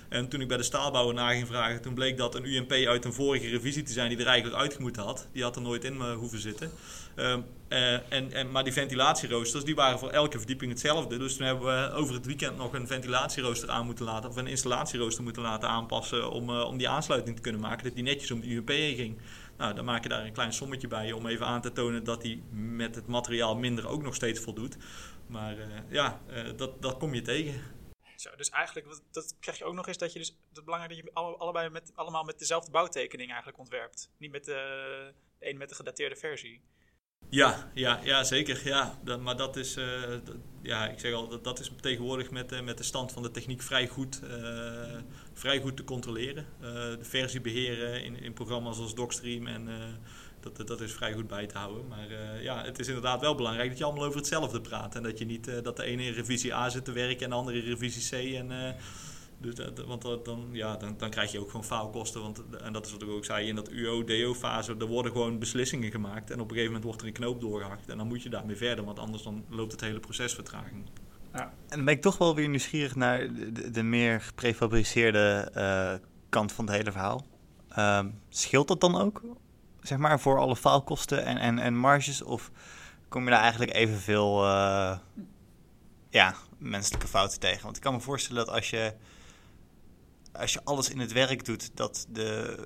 En toen ik bij de staalbouwer na ging vragen, toen bleek dat een UMP uit een vorige revisie te zijn die er eigenlijk uitgemoeten had. Die had er nooit in hoeven zitten. Ehm, eh, en, en, maar die ventilatieroosters die waren voor elke verdieping hetzelfde. Dus toen hebben we over het weekend nog een ventilatierooster aan moeten laten, of een installatierooster moeten laten aanpassen om, uh, om die aansluiting te kunnen maken, dat die netjes om de UMP heen ging. Nou, dan maak je daar een klein sommetje bij om even aan te tonen dat die met het materiaal minder ook nog steeds voldoet. Maar uh, ja, dat, dat kom je tegen. Zo, dus eigenlijk, dat krijg je ook nog eens dat je dus, het belangrijk dat je alle, allebei met, allemaal met dezelfde bouwtekening eigenlijk ontwerpt. Niet met de, de een met de gedateerde versie. Ja, ja, ja zeker. Ja. Maar dat is, dat, ja, ik zeg al, dat, dat is tegenwoordig met, uh, met de stand van de techniek vrij goed, uh, vrij goed te controleren. de versie beheren in, in programma's als Docstream en dat, dat is vrij goed bij te houden. Maar ja, het is inderdaad wel belangrijk dat je allemaal over hetzelfde praat. En dat je niet dat de ene in revisie A zit te werken en de andere in revisie C. En, dus dat, want dan, ja, dan, dan krijg je ook gewoon faalkosten. Want, en dat is wat ik ook zei, in dat UO-DO-fase, er worden gewoon beslissingen gemaakt. En op een gegeven moment wordt er een knoop doorgehakt. En dan moet je daarmee verder, want anders dan loopt het hele proces vertraging. Ja. En dan ben ik toch wel weer nieuwsgierig naar de, de meer geprefabriceerde uh, kant van het hele verhaal. Uh, scheelt dat dan ook, zeg maar, voor alle faalkosten en, en, en marges? Of kom je daar eigenlijk evenveel uh, ja, menselijke fouten tegen? Want ik kan me voorstellen dat als je als je alles in het werk doet, dat de,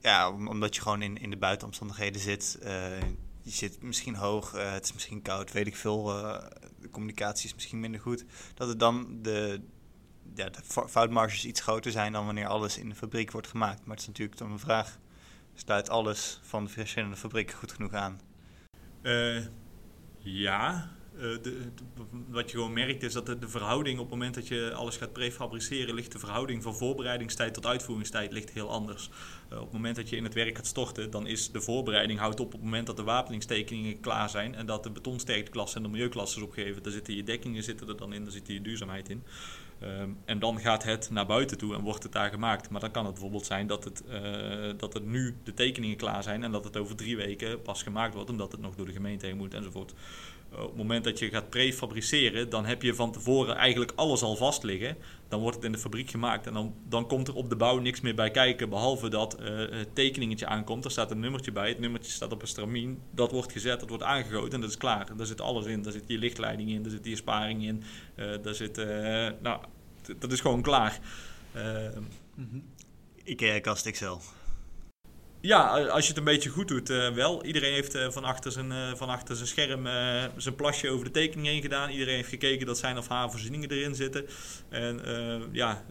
ja, omdat je gewoon in, in de buitenomstandigheden zit. Uh, je zit misschien hoog, uh, het is misschien koud, weet ik veel. Uh, de communicatie is misschien minder goed. Dat het dan de, ja, de foutmarges iets groter zijn dan wanneer alles in de fabriek wordt gemaakt. Maar het is natuurlijk dan een vraag: sluit alles van de verschillende fabrieken goed genoeg aan? ja, de, wat je gewoon merkt is dat de, verhouding op het moment dat je alles gaat prefabriceren, ligt de verhouding van voorbereidingstijd tot uitvoeringstijd ligt heel anders. Uh, op het moment dat je in het werk gaat storten, dan is de voorbereiding houdt op op het moment dat de wapeningstekeningen klaar zijn en dat de betonsterkteklasse en de milieuklasse is opgegeven. Daar zitten je dekkingen zitten er dan in, daar zit je duurzaamheid in. Um, en dan gaat het naar buiten toe en wordt het daar gemaakt. Maar dan kan het bijvoorbeeld zijn dat het, uh, dat het nu de tekeningen klaar zijn en dat het over drie weken pas gemaakt wordt, omdat het nog door de gemeente heen moet enzovoort. Uh, op het moment dat je gaat prefabriceren, dan heb je van tevoren eigenlijk alles al vast liggen. Dan wordt het in de fabriek gemaakt en dan, dan komt er op de bouw niks meer bij kijken, behalve dat uh, het tekeningetje aankomt. Er staat een nummertje bij, het nummertje staat op een stramien. Dat wordt gezet, dat wordt aangegoten en dat is klaar. Daar zit alles in. Daar zit je lichtleiding in, daar zit je sparing in, daar zit... nou, dat is gewoon klaar. Mm-hmm. IKEA-kast Excel. Ja, als je het een beetje goed doet, uh, wel. Iedereen heeft uh, van, achter zijn, uh, van achter zijn scherm zijn plasje over de tekening heen gedaan. Iedereen heeft gekeken dat zijn of haar voorzieningen erin zitten. En ja,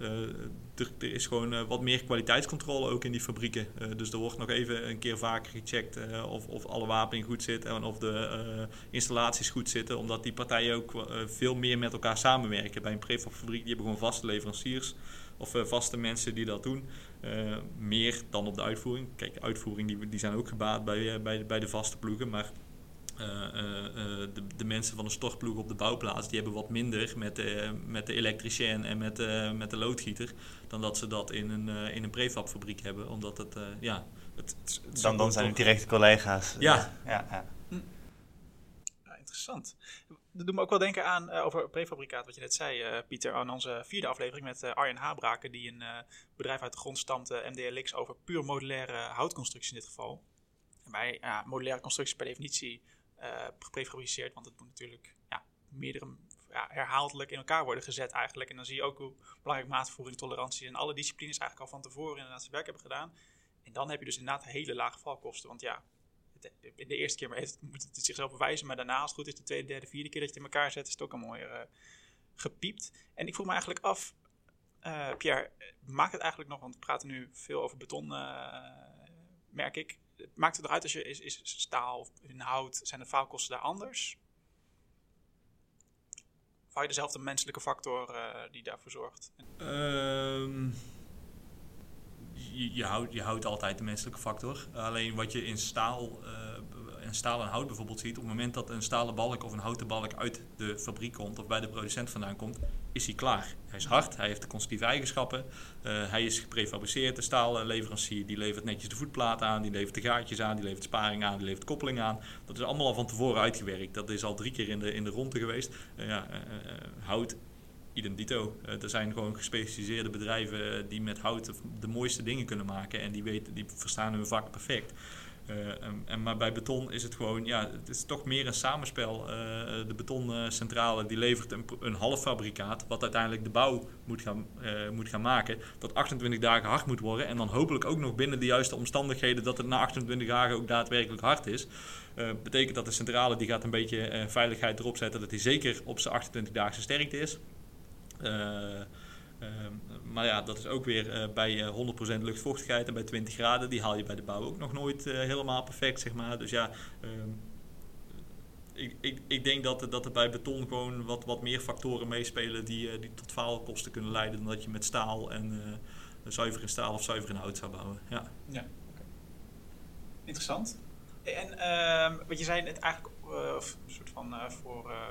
er, er, is gewoon wat meer kwaliteitscontrole ook in die fabrieken. dus er wordt nog even een keer vaker gecheckt of, of alle wapening goed zit en of de installaties goed zitten. Omdat die partijen ook veel meer met elkaar samenwerken. Bij een prefabfabriek, die hebben gewoon vaste leveranciers of vaste mensen die dat doen. Uh, meer dan op de uitvoering. Kijk, de uitvoering die, die zijn ook gebaat bij, uh, bij, bij de vaste ploegen. Maar uh, de, de, mensen van de stortploeg op de bouwplaats... die hebben wat minder met de, met de elektricien en met, met de loodgieter... dan dat ze dat in een, in een prefabfabriek hebben. Omdat het, ja... Het, het, dan, dan zijn het directe collega's. Ja. ja, ja. Hm. ja interessant dat doet me ook wel denken aan uh, over prefabrikaat, wat je net zei, uh, Pieter, aan onze vierde aflevering met uh, Arjen Habraken, die een bedrijf uit de grond stamt, MDLX, over puur modulaire houtconstructie in dit geval. En bij modulaire constructie per definitie geprefabriceerd, want het moet natuurlijk ja, meerdere ja, herhaaldelijk in elkaar worden gezet eigenlijk. En dan zie je ook hoe belangrijk maatvoering, tolerantie en alle disciplines eigenlijk al van tevoren inderdaad zijn werk hebben gedaan. En dan heb je dus inderdaad hele lage valkosten, want ja, de eerste keer heeft, moet het zichzelf bewijzen, maar daarna, als het goed is, de tweede, derde, vierde keer dat je het in elkaar zet, is het ook een mooier uh, gepiept. En ik vroeg me eigenlijk af, uh, Pierre, maakt het eigenlijk nog, want we praten nu veel over beton, uh, merk ik. Maakt het eruit als je is, is staal of hout, zijn de faalkosten daar anders? Of hou je dezelfde menselijke factor die daarvoor zorgt? Um je, houdt, je houdt altijd de menselijke factor. Alleen wat je in staal, in staal en hout bijvoorbeeld ziet, op het moment dat een stalen balk of een houten balk uit de fabriek komt of bij de producent vandaan komt, is hij klaar. Hij is hard, hij heeft de constructieve eigenschappen, uh, hij is geprefabriceerd. De staalleverancier die levert netjes de voetplaat aan, die levert de gaatjes aan, die levert sparing aan, die levert koppeling aan. Dat is allemaal al van tevoren uitgewerkt. Dat is al drie keer in de, in de ronde geweest. Uh, ja, hout idem dito. Uh, er zijn gewoon gespecialiseerde bedrijven die met hout de mooiste dingen kunnen maken en die, weten, die verstaan hun vak perfect. en, en, maar bij beton is het gewoon, ja, het is toch meer een samenspel. de betoncentrale die levert een, half fabrikaat, wat uiteindelijk de bouw moet gaan, moet gaan maken, dat 28 dagen hard moet worden. En dan hopelijk ook nog binnen de juiste omstandigheden dat het na 28 dagen ook daadwerkelijk hard is. Betekent dat de centrale die gaat een beetje veiligheid erop zetten dat hij zeker op zijn 28-daagse sterkte is. Uh, maar ja, dat is ook weer bij 100% luchtvochtigheid en bij 20 graden. Die haal je bij de bouw ook nog nooit helemaal perfect, zeg maar. Dus ja, ehm, ik, ik, ik denk dat, dat er bij beton gewoon wat, wat meer factoren meespelen die, die tot faalkosten kunnen leiden dan dat je met staal en zuiver in staal of zuiver in hout zou bouwen. Ja. ja. Interessant. En uh, wat je zei net eigenlijk, uh, een soort van uh, voor, uh,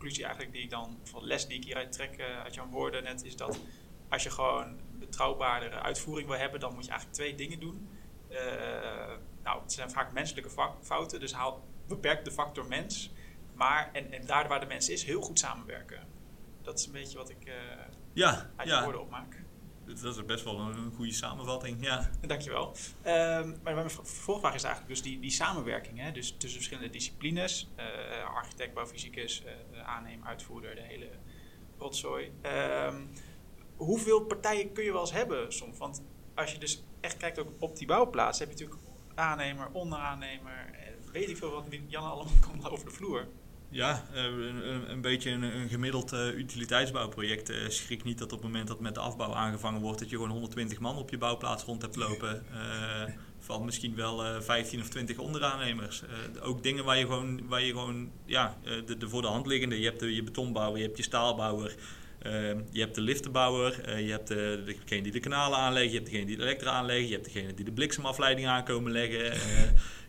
conclusie eigenlijk die ik dan, van les die ik hieruit trek uit jouw woorden net, is dat als je gewoon betrouwbaardere uitvoering wil hebben, dan moet je eigenlijk twee dingen doen. nou, het zijn vaak menselijke fouten, dus haal, beperk de factor mens. Maar, en, en daar waar de mens is, heel goed samenwerken. Dat is een beetje wat ik ja, uit je woorden opmaak dat is best wel een, goede samenvatting, ja. Dankjewel. Um, maar mijn vervolgvraag is eigenlijk dus die, die samenwerking. Hè? Dus tussen verschillende disciplines. Uh, architect, bouwfysicus, uh, aannemer, uitvoerder, de hele rotzooi. Um, hoeveel partijen kun je wel eens hebben soms? Want als je dus echt kijkt ook op die bouwplaats... heb je natuurlijk aannemer, onderaannemer... weet ik veel wat Jan allemaal komt over de vloer. Ja, eh, een, een beetje een, een gemiddeld uh, utiliteitsbouwproject. Uh, schrik niet dat op het moment dat met de afbouw aangevangen wordt, dat je gewoon 120 man op je bouwplaats rond hebt lopen. van misschien wel 15 of 20 onderaannemers. ook dingen waar je gewoon, waar je gewoon ja, de, de voor de hand liggende. Je hebt de, je betonbouwer, je hebt je staalbouwer. je hebt de liftenbouwer, je hebt de, degene die de kanalen aanleggen, je hebt degene die de elektra aanleggen, je hebt degene die de bliksemafleiding aankomen leggen.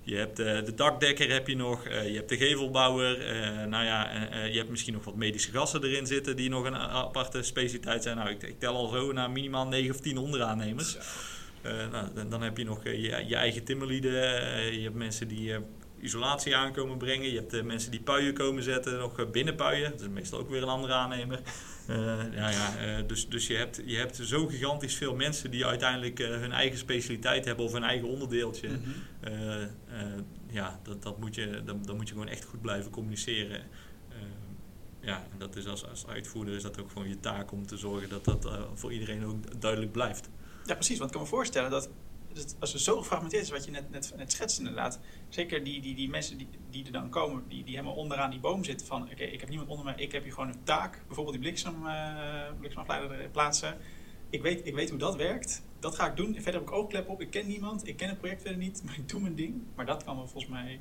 Je hebt uh, de dakdekker heb je nog, uh, je hebt de gevelbouwer. Uh, nou ja, je hebt misschien nog wat medische gassen erin zitten die nog een aparte specialiteit zijn. Nou, ik, ik tel al zo naar minimaal 9 of 10 onderaannemers. nou, dan, dan, heb je nog je, je, eigen timmerlieden. je hebt mensen die isolatie aankomen brengen. Je hebt mensen die puien komen zetten, nog binnenpuien. Dat is meestal ook weer een andere aannemer. Uh, ja, ja, dus dus je, hebt, je hebt zo gigantisch veel mensen die uiteindelijk uh, hun eigen specialiteit hebben of hun eigen onderdeeltje. Mm -hmm. ja, dat, dat moet je, dan, dan moet je gewoon echt goed blijven communiceren. ja, en dat is als, als uitvoerder is dat ook gewoon je taak om te zorgen dat dat voor iedereen ook duidelijk blijft. Ja, precies. Want ik kan me voorstellen dat als het zo gefragmenteerd is, wat je net, net, net schetst inderdaad. Zeker die, die, die mensen die, die er dan komen, die, die helemaal onderaan die boom zitten van... Oké, ik heb niemand onder mij, ik heb hier gewoon een taak. Bijvoorbeeld die bliksem, uh, plaatsen. Ik weet, ik weet hoe dat werkt. Dat ga ik doen. Verder heb ik oogklep op. Ik ken niemand. Ik ken het project verder niet. Maar ik doe mijn ding. Maar dat kan me volgens mij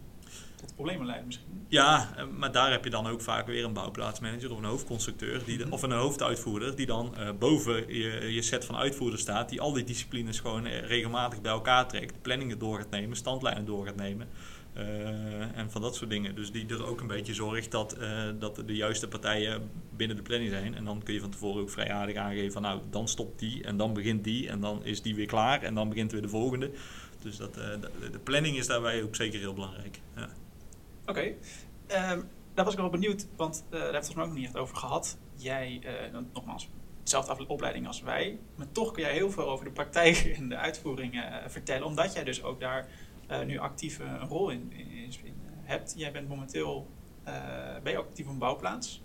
tot problemen leiden misschien. Ja, eh, maar daar heb je dan ook vaak weer een bouwplaatsmanager of een hoofdconstructeur die of een hoofduitvoerder die dan uh, boven je, je set van uitvoerders staat, die al die disciplines gewoon eh, regelmatig bij elkaar trekt, planningen door gaat nemen, standlijnen door gaat nemen. En van dat soort dingen. Dus die er ook een beetje zorgt dat, dat de juiste partijen binnen de planning zijn. En dan kun je van tevoren ook vrij aardig aangeven van nou, dan stopt die en dan begint die en dan is die weer klaar en dan begint weer de volgende. Dus dat, de, planning is daarbij ook zeker heel belangrijk. Ja. Oké. Okay. Um, daar was ik wel benieuwd, want uh, daar hebben we het volgens mij ook nog niet echt over gehad. Jij, uh, nogmaals, dezelfde opleiding als wij. Maar toch kun jij heel veel over de praktijk en de uitvoering uh, vertellen. Omdat jij dus ook daar nu actief een rol in, in, in, hebt. Jij bent momenteel, ben je ook actief op een bouwplaats?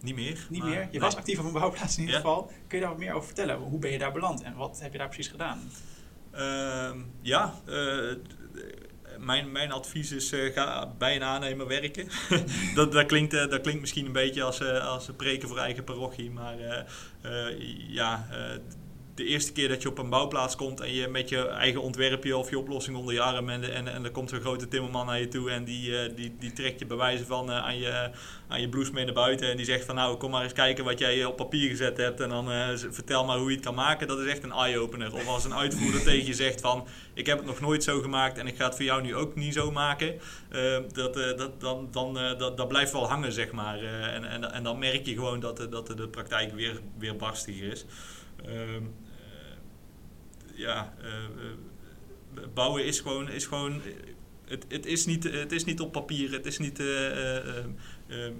Niet meer. Niet meer? Je nee. was actief op een bouwplaats in ieder ja. geval. Kun je daar wat meer over vertellen? Hoe ben je daar beland en wat heb je daar precies gedaan? Uh, ja, mijn, mijn advies is, uh, ga bij een aannemer werken. dat, dat, klinkt, uh, dat klinkt misschien een beetje als, uh, als preken voor eigen parochie. Maar ja, de eerste keer dat je op een bouwplaats komt en je met je eigen ontwerpje of je oplossing onder je arm en, en, en er komt zo'n grote timmerman naar je toe en die, uh, die, die trekt je bij wijze van uh, aan, je, aan je blouse mee naar buiten en die zegt van nou kom maar eens kijken wat jij op papier gezet hebt en dan uh, vertel maar hoe je het kan maken. Dat is echt een eye-opener. Of als een uitvoerder tegen je zegt van ik heb het nog nooit zo gemaakt en ik ga het voor jou nu ook niet zo maken. dat, dat, dan, dan, dat, dat blijft wel hangen zeg maar. en, en, en dan merk je gewoon dat, dat de praktijk weer, weer barstig is. Ehm, ja, uh, bouwen is gewoon, is gewoon het, het, is niet, het is niet op papier, het is niet uh,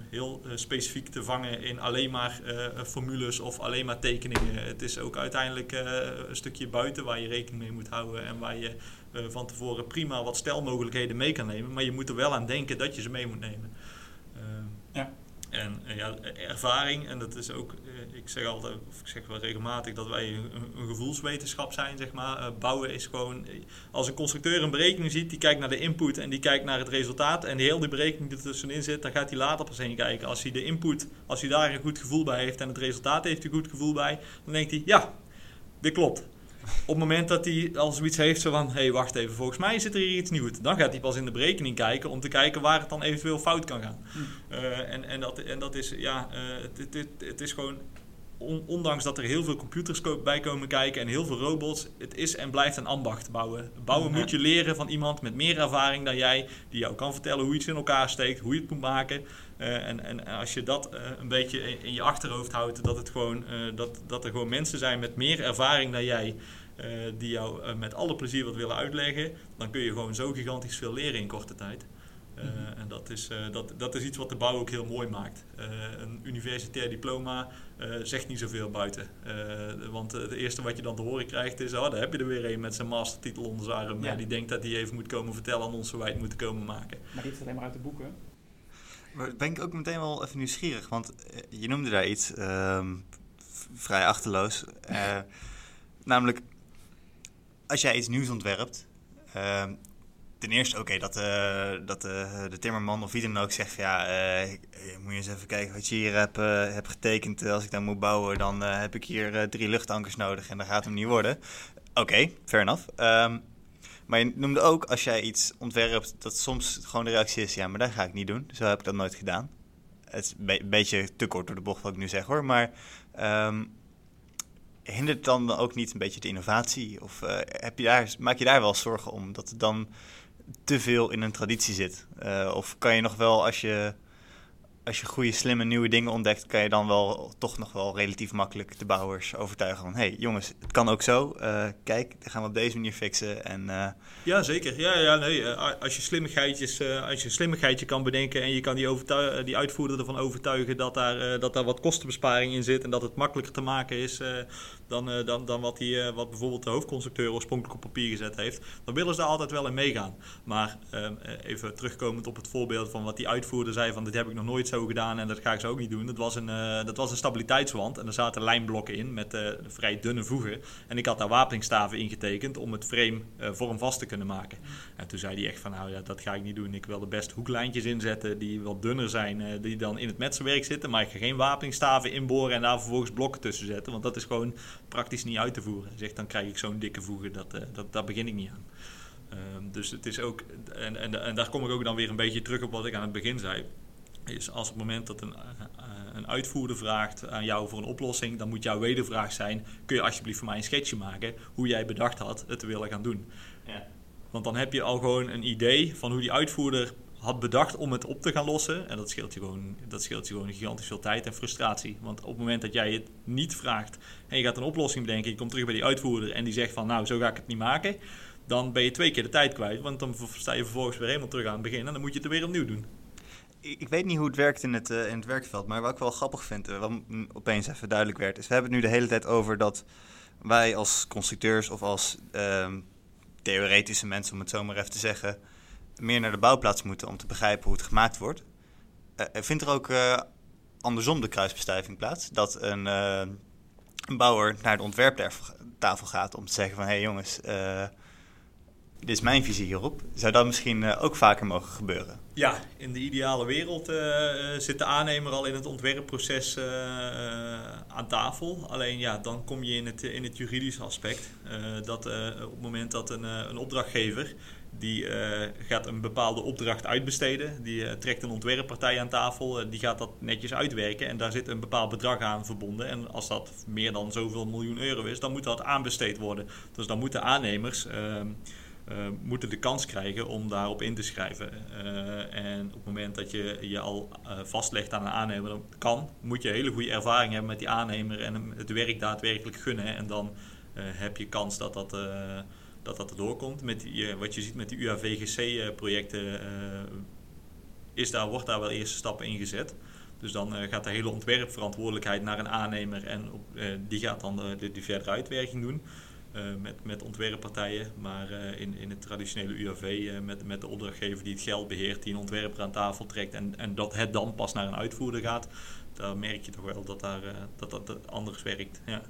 heel specifiek te vangen in alleen maar formules of alleen maar tekeningen. Het is ook uiteindelijk een stukje buiten waar je rekening mee moet houden en waar je van tevoren prima wat stelmogelijkheden mee kan nemen. Maar je moet er wel aan denken dat je ze mee moet nemen. En ja, ervaring, en dat is ook, ik zeg altijd, of ik zeg wel regelmatig, dat wij een, een gevoelswetenschap zijn, zeg maar. bouwen is gewoon, als een constructeur een berekening ziet, die kijkt naar de input en die kijkt naar het resultaat. En heel die berekening die er tussenin zit, daar gaat hij later pas heen kijken. Als hij de input, als hij daar een goed gevoel bij heeft en het resultaat heeft hij een goed gevoel bij, dan denkt hij, ja, dit klopt. Op het moment dat hij al zoiets heeft zo van, hé hey, wacht even, volgens mij zit er hier iets nieuws. Dan gaat hij pas in de berekening kijken om te kijken waar het dan eventueel fout kan gaan. Hm. Uh, en, en, dat, en dat is, ja, uh, het, het, het, is gewoon, on, ondanks dat er heel veel computers bij komen kijken en heel veel robots, het is en blijft een ambacht bouwen. Bouwen moet je leren van iemand met meer ervaring dan jij, die jou kan vertellen hoe iets in elkaar steekt, hoe je het moet maken. Uh, en, en als je dat uh, een beetje in, je achterhoofd houdt, dat, het gewoon, uh, dat, dat er gewoon mensen zijn met meer ervaring dan jij, die jou met alle plezier wat willen uitleggen, dan kun je gewoon zo gigantisch veel leren in korte tijd. Mm-hmm. En dat is, dat, dat is iets wat de bouw ook heel mooi maakt. een universitair diploma zegt niet zoveel buiten. want het eerste wat je dan te horen krijgt is, oh, daar heb je er weer een met zijn mastertitel onder zijn arm. Ja. die denkt dat hij even moet komen vertellen aan ons hoe wij het moeten komen maken. Maar dit is alleen maar uit de boeken. Maar ben ik ook meteen wel even nieuwsgierig, want je noemde daar iets uh, vrij achterloos. Uh, namelijk, als jij iets nieuws ontwerpt, uh, ten eerste oké okay, dat, uh, dat de timmerman of wie dan ook zegt van ja, moet je eens even kijken wat je hier hebt, hebt getekend. Als ik dan moet bouwen, dan heb ik hier drie luchtankers nodig en dan gaat hem niet worden. Oké, okay, fair enough. Um, maar je noemde ook, als jij iets ontwerpt, dat soms gewoon de reactie is: ja, maar dat ga ik niet doen. Zo heb ik dat nooit gedaan. Het is een beetje te kort door de bocht wat ik nu zeg hoor. Maar um, hindert dan ook niet een beetje de innovatie? Of uh, heb je daar, maak je daar wel zorgen om dat het dan te veel in een traditie zit? Uh, of kan je nog wel, als je als je goede, slimme nieuwe dingen ontdekt, kan je dan wel toch nog wel relatief makkelijk de bouwers overtuigen van: hé hey, jongens, het kan ook zo. Uh, kijk, dat gaan we op deze manier fixen. En, uh... Ja, zeker. Ja, ja, nee. Uh, als je slimmigheidjes, als je slimmigheidje kan bedenken en je kan die, die uitvoerder ervan overtuigen dat daar, dat daar wat kostenbesparing in zit en dat het makkelijker te maken is dan, dan, dan wat, die, wat bijvoorbeeld de hoofdconstructeur oorspronkelijk op papier gezet heeft, dan willen ze daar altijd wel in meegaan. Maar ehm, even terugkomend op het voorbeeld van wat die uitvoerder zei: van dit heb ik nog nooit zo gedaan en dat ga ik zo ook niet doen. Dat was een, dat was een stabiliteitswand en er zaten lijnblokken in met vrij dunne voegen. En ik had daar wapeningstaven ingetekend om het frame uh, vormvast te kunnen maken. En toen zei hij echt van, nou ja, dat ga ik niet doen. Ik wil de best hoeklijntjes inzetten die wat dunner zijn, die dan in het metselwerk zitten. Maar ik ga geen wapeningstaven inboren en daar vervolgens blokken tussen zetten. Want dat is gewoon praktisch niet uit te voeren. Hij zegt, dan krijg ik zo'n dikke voegen, dat, dat, daar begin ik niet aan. Um, dus het is ook, en, en, en daar kom ik ook dan weer een beetje terug op wat ik aan het begin zei is als op het moment dat een, eh, eh, een uitvoerder vraagt aan jou voor een oplossing, dan moet jouw wedervraag zijn: kun je alsjeblieft voor mij een sketchje maken hoe jij bedacht had het te willen gaan doen? Ja. Want dan heb je al gewoon een idee van hoe die uitvoerder had bedacht om het op te gaan lossen. En dat scheelt je gewoon, dat scheelt je gewoon gigantisch veel tijd en frustratie. Want op het moment dat jij het niet vraagt en je gaat een oplossing bedenken, je komt terug bij die uitvoerder en die zegt van nou, zo ga ik het niet maken. Dan ben je twee keer de tijd kwijt, want dan sta je vervolgens weer helemaal terug aan het begin en dan moet je het er weer opnieuw doen ik weet niet hoe het werkt in het, uh, in het werkveld, maar wat ik wel grappig vind, uh, wat opeens even duidelijk werd, is we hebben het nu de hele tijd over dat wij als constructeurs of als uh, theoretische mensen, om het zo maar even te zeggen, meer naar de bouwplaats moeten om te begrijpen hoe het gemaakt wordt. Uh, vindt er ook andersom de kruisbestuiving plaats? Dat een, een bouwer naar de ontwerptafel gaat om te zeggen van, hé hey jongens, dit is mijn visie hierop. Zou dat misschien ook vaker mogen gebeuren? Ja, in de ideale wereld zit de aannemer al in het ontwerpproces aan tafel. Alleen ja, dan kom je in het, in het juridische aspect. dat op het moment dat een, een opdrachtgever die gaat een bepaalde opdracht uitbesteden. Die trekt een ontwerppartij aan tafel, die gaat dat netjes uitwerken en daar zit een bepaald bedrag aan verbonden. En als dat meer dan zoveel miljoen euro is, dan moet dat aanbesteed worden. Dus dan moeten aannemers ehm, moeten de kans krijgen om daarop in te schrijven. En op het moment dat je je al vastlegt aan een aannemer, dan kan, moet je hele goede ervaring hebben met die aannemer en hem het werk daadwerkelijk gunnen. En dan heb je kans dat dat, dat dat erdoor komt. Met die, wat je ziet met die UAVGC-projecten, is daar, wordt daar wel eerste stappen in gezet. Dus dan gaat de hele ontwerpverantwoordelijkheid naar een aannemer en die gaat dan de, de verdere uitwerking doen. Met, met ontwerppartijen, maar in, in het traditionele UAV uh, met, met de opdrachtgever die het geld beheert, die een ontwerper aan tafel trekt en, en dat het dan pas naar een uitvoerder gaat, daar merk je toch wel dat daar, dat, dat, dat anders werkt. Ja.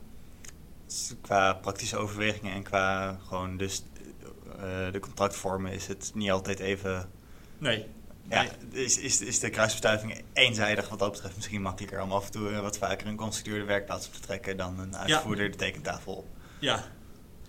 Qua praktische overwegingen en qua gewoon dus de contractvormen is het niet altijd even... Nee. Ja, is, is, is de kruisbestuiving eenzijdig wat dat betreft misschien makkelijker om af en toe wat vaker een constructeur de werkplaats op te trekken dan een uitvoerder ja. de tekentafel op.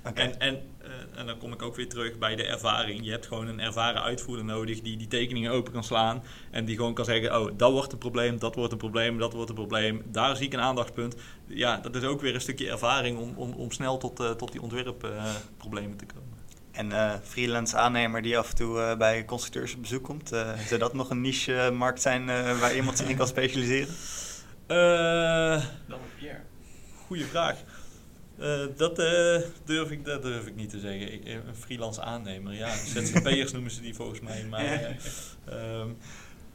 En, en, uh, en dan kom ik ook weer terug bij de ervaring. Je hebt gewoon een ervaren uitvoerder nodig die die tekeningen open kan slaan. En die gewoon kan zeggen, oh, dat wordt een probleem, dat wordt een probleem, dat wordt een probleem. Daar zie ik een aandachtspunt. Ja, dat is ook weer een stukje ervaring om, om, om snel tot, uh, tot die ontwerpproblemen uh, te komen. En freelance aannemer die af en toe bij constructeurs op bezoek komt. zou dat nog een niche-markt zijn waar iemand zich in kan specialiseren? Dan Pierre. Goeie vraag. Uh, dat, uh, durf ik, dat durf ik niet te zeggen. Ik, een freelance aannemer, ja. ZZP'ers noemen ze die volgens mij. Maar uh,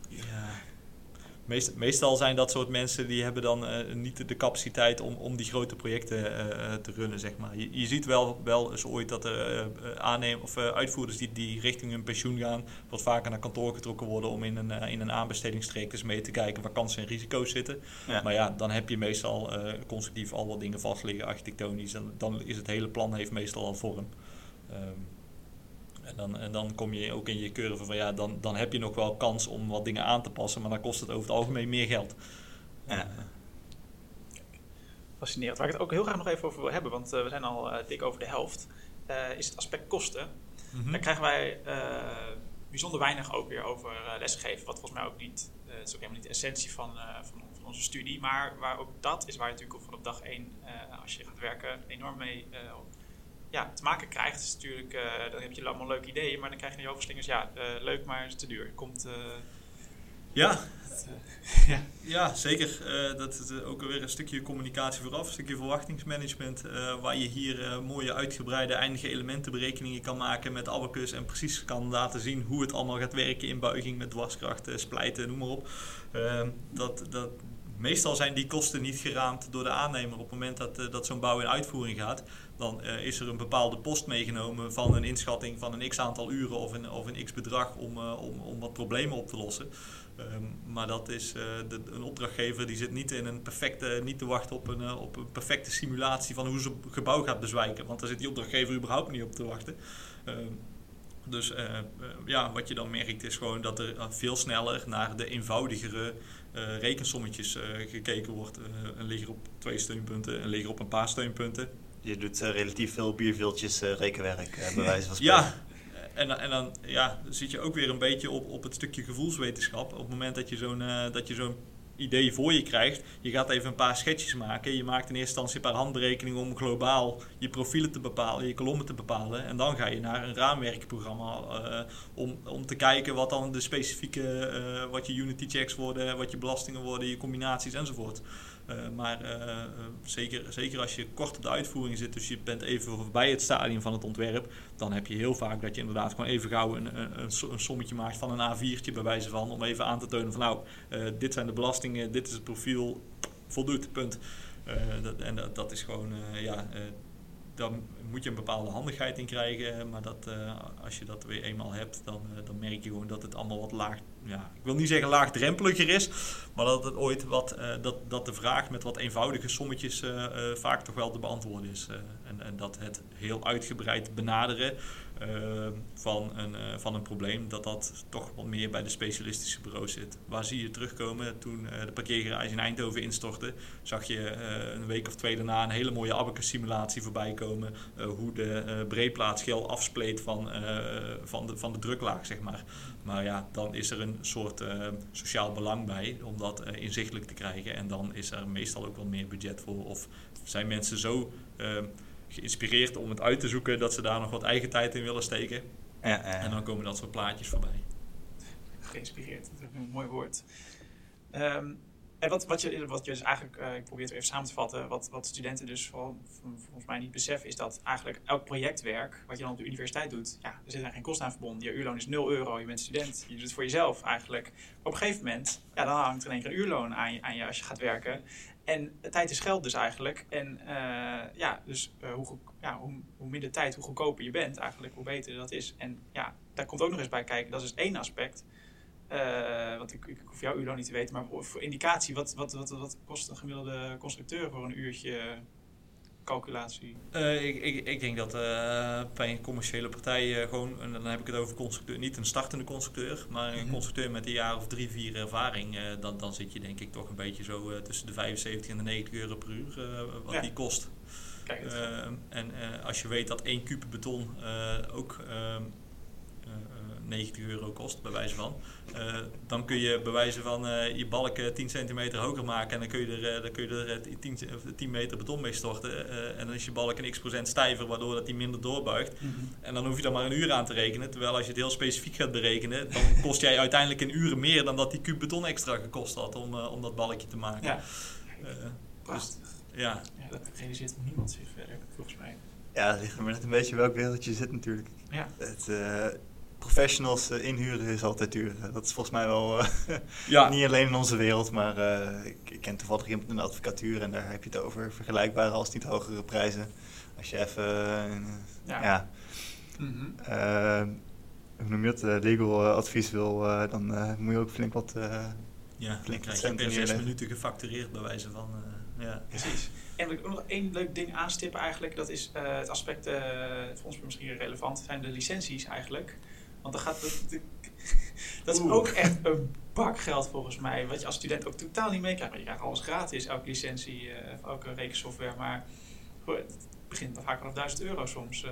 ja, Meest, meestal zijn dat soort mensen die hebben dan uh, niet de capaciteit om, om die grote projecten uh, te runnen, zeg maar. Je, je, ziet wel, wel eens ooit dat er aannemen, of uitvoerders die, die richting hun pensioen gaan, wat vaker naar kantoor getrokken worden om in een, in een aanbestedingstreek eens mee te kijken waar kansen en risico's zitten. Ja. Maar ja, dan heb je meestal constructief al wat dingen vastliggen, architectonisch. En dan is het hele plan heeft meestal al vorm. Um, en dan, en dan kom je ook in je curve van ja, dan, dan heb je nog wel kans om wat dingen aan te passen, maar dan kost het over het algemeen meer geld. Ja. Fascinerend. Waar ik het ook heel graag nog even over wil hebben, want uh, we zijn al uh, dik over de helft, uh, is het aspect kosten. Mm -hmm. Daar krijgen wij bijzonder weinig ook weer over lesgeven, wat volgens mij ook niet, het is ook helemaal niet de essentie van, van, van, onze studie, maar waar ook dat is waar je natuurlijk op, vanaf dag één, als je gaat werken, enorm mee ja, te maken krijgt, is natuurlijk, uh, dan heb je allemaal leuke ideeën, maar dan krijg je je overslingers, ja, uh, leuk, maar is te duur. Komt, uh, ja. ja. ja, zeker. dat is ook weer een stukje communicatie vooraf, een stukje verwachtingsmanagement, waar je hier mooie uitgebreide eindige elementenberekeningen kan maken met abacus en precies kan laten zien hoe het allemaal gaat werken in buiging met dwarskrachten, splijten, noem maar op. dat, dat, meestal zijn die kosten niet geraamd door de aannemer op het moment dat, dat zo'n bouw in uitvoering gaat dan uh, is er een bepaalde post meegenomen van een inschatting van een x aantal uren of een, of een x bedrag om, uh, om, om wat problemen op te lossen. Um, maar dat is uh, de, een opdrachtgever die zit niet in een perfecte, niet te wachten op een, op een perfecte simulatie van hoe zijn gebouw gaat bezwijken. Want daar zit die opdrachtgever überhaupt niet op te wachten. Um, dus ja, wat je dan merkt is gewoon dat er veel sneller naar de eenvoudigere rekensommetjes gekeken wordt. een ligger op twee steunpunten, een ligger op een paar steunpunten je doet uh, relatief veel bierviltjes uh, rekenwerk, uh, bij wijze van spreken. Ja, en, en dan ja, zit je ook weer een beetje op, op het stukje gevoelswetenschap. Op het moment dat je zo'n dat je zo'n idee voor je krijgt, je gaat even een paar schetsjes maken. Je maakt in eerste instantie een paar handberekeningen om globaal je profielen te bepalen, je kolommen te bepalen. En dan ga je naar een raamwerkprogramma om, om te kijken wat dan de specifieke, wat je unity checks worden, wat je belastingen worden, je combinaties enzovoort. Uh, maar uh, zeker, zeker als je kort op de uitvoering zit, dus je bent even voorbij het stadium van het ontwerp, dan heb je heel vaak dat je inderdaad gewoon even gauw een, een, sommetje maakt van een A4'tje bij wijze van, om even aan te tonen van nou, dit zijn de belastingen, dit is het profiel, voldoet, punt. dat, en dat, dat, is gewoon, ja, dan moet je een bepaalde handigheid in krijgen. Maar dat, uh, als je dat weer eenmaal hebt, dan, uh, dan merk je gewoon dat het allemaal wat laag. Ja, ik wil niet zeggen laagdrempeliger is, maar dat het ooit wat. Uh, dat, dat de vraag met wat eenvoudige sommetjes vaak toch wel te beantwoorden is. en, en dat het heel uitgebreid benaderen van, een, uh, van een probleem, dat dat toch wat meer bij de specialistische bureaus zit. Waar zie je terugkomen toen uh, de parkeergarage in Eindhoven instortte, zag je een week of twee daarna een hele mooie abacus simulatie voorbij komen, hoe de breedplaat gel afspleet van, van, de, van de druklaag, zeg maar. Maar ja, dan is er een soort sociaal belang bij om dat inzichtelijk te krijgen en dan is er meestal ook wel meer budget voor of zijn mensen zo geïnspireerd om het uit te zoeken dat ze daar nog wat eigen tijd in willen steken. Ja, ja. En dan komen dat soort plaatjes voorbij. Geïnspireerd, dat is een mooi woord. Um, En wat, wat, je, wat je dus eigenlijk, uh, ik probeer het even samen te vatten, wat, wat studenten dus vooral, volgens mij niet beseffen, is dat eigenlijk elk projectwerk wat je dan op de universiteit doet, ja, er zit er geen kosten aan verbonden. Je uurloon is 0 euro, je bent student, je doet het voor jezelf eigenlijk. Maar op een gegeven moment, ja, dan hangt er in één keer een uurloon aan je, aan je als je gaat werken. En tijd is geld dus eigenlijk. En uh, ja, dus uh, hoe, ja, hoe, hoe, minder tijd, hoe goedkoper je bent eigenlijk, hoe beter dat is. En ja, daar komt ook nog eens bij kijken, dat is één aspect. Uh, want ik, ik hoef jouw uurloon niet te weten, maar voor indicatie, wat, wat, wat, wat kost een gemiddelde constructeur voor een uurtje calculatie? Uh, ik, ik, ik, denk dat uh, bij een commerciële partij gewoon, en dan heb ik het over constructeur, niet een startende constructeur, maar een mm -hmm. constructeur met een jaar of drie, vier ervaring, dan, dan zit je denk ik toch een beetje zo tussen de 75 en de 90 euro per uur, wat ja. die kost. Kijk, en als je weet dat één kuub beton ook 90 euro kost, bij wijze van. Uh, dan kun je bij wijze van uh, je balk 10 centimeter hoger maken en dan kun je er, uh, dan kun je er 10, 10 meter beton mee storten. en dan is je balk een x procent stijver, waardoor dat die minder doorbuigt. Mm -hmm. En dan hoef je dan maar een uur aan te rekenen. Terwijl als je het heel specifiek gaat berekenen, dan kost jij uiteindelijk een uur meer dan dat die kuub beton extra gekost had om, om dat balkje te maken. Ja. Dus, ja. ja. Dat realiseert niemand zich verder, volgens mij. Ja, het ligt er maar net een beetje welk wereld je zit natuurlijk. Ja. Het, professionals uh, inhuren is altijd duur. Dat is volgens mij wel uh, ja. niet alleen in onze wereld, maar uh, ik, ik, ken toevallig iemand in de advocatuur en daar heb je het over vergelijkbare als niet hogere prijzen. Als je even, ja, ja mm -hmm. hoe noem je het, legal advies wil, dan moet je ook flink wat. ja, flink dan krijg je per zes minuten gefactureerd bij wijze van. ja. Precies. En wil ik ook nog één leuk ding aanstippen eigenlijk. Dat is het aspect, voor ons misschien relevant, zijn de licenties eigenlijk. Want dan gaat dat, dat is ook echt een bakgeld volgens mij. Wat je als student ook totaal niet meekrijgt. Maar je krijgt alles gratis, elke licentie, uh, elke rekensoftware. Maar het begint dan vaak vanaf 1000 euro soms. Uh,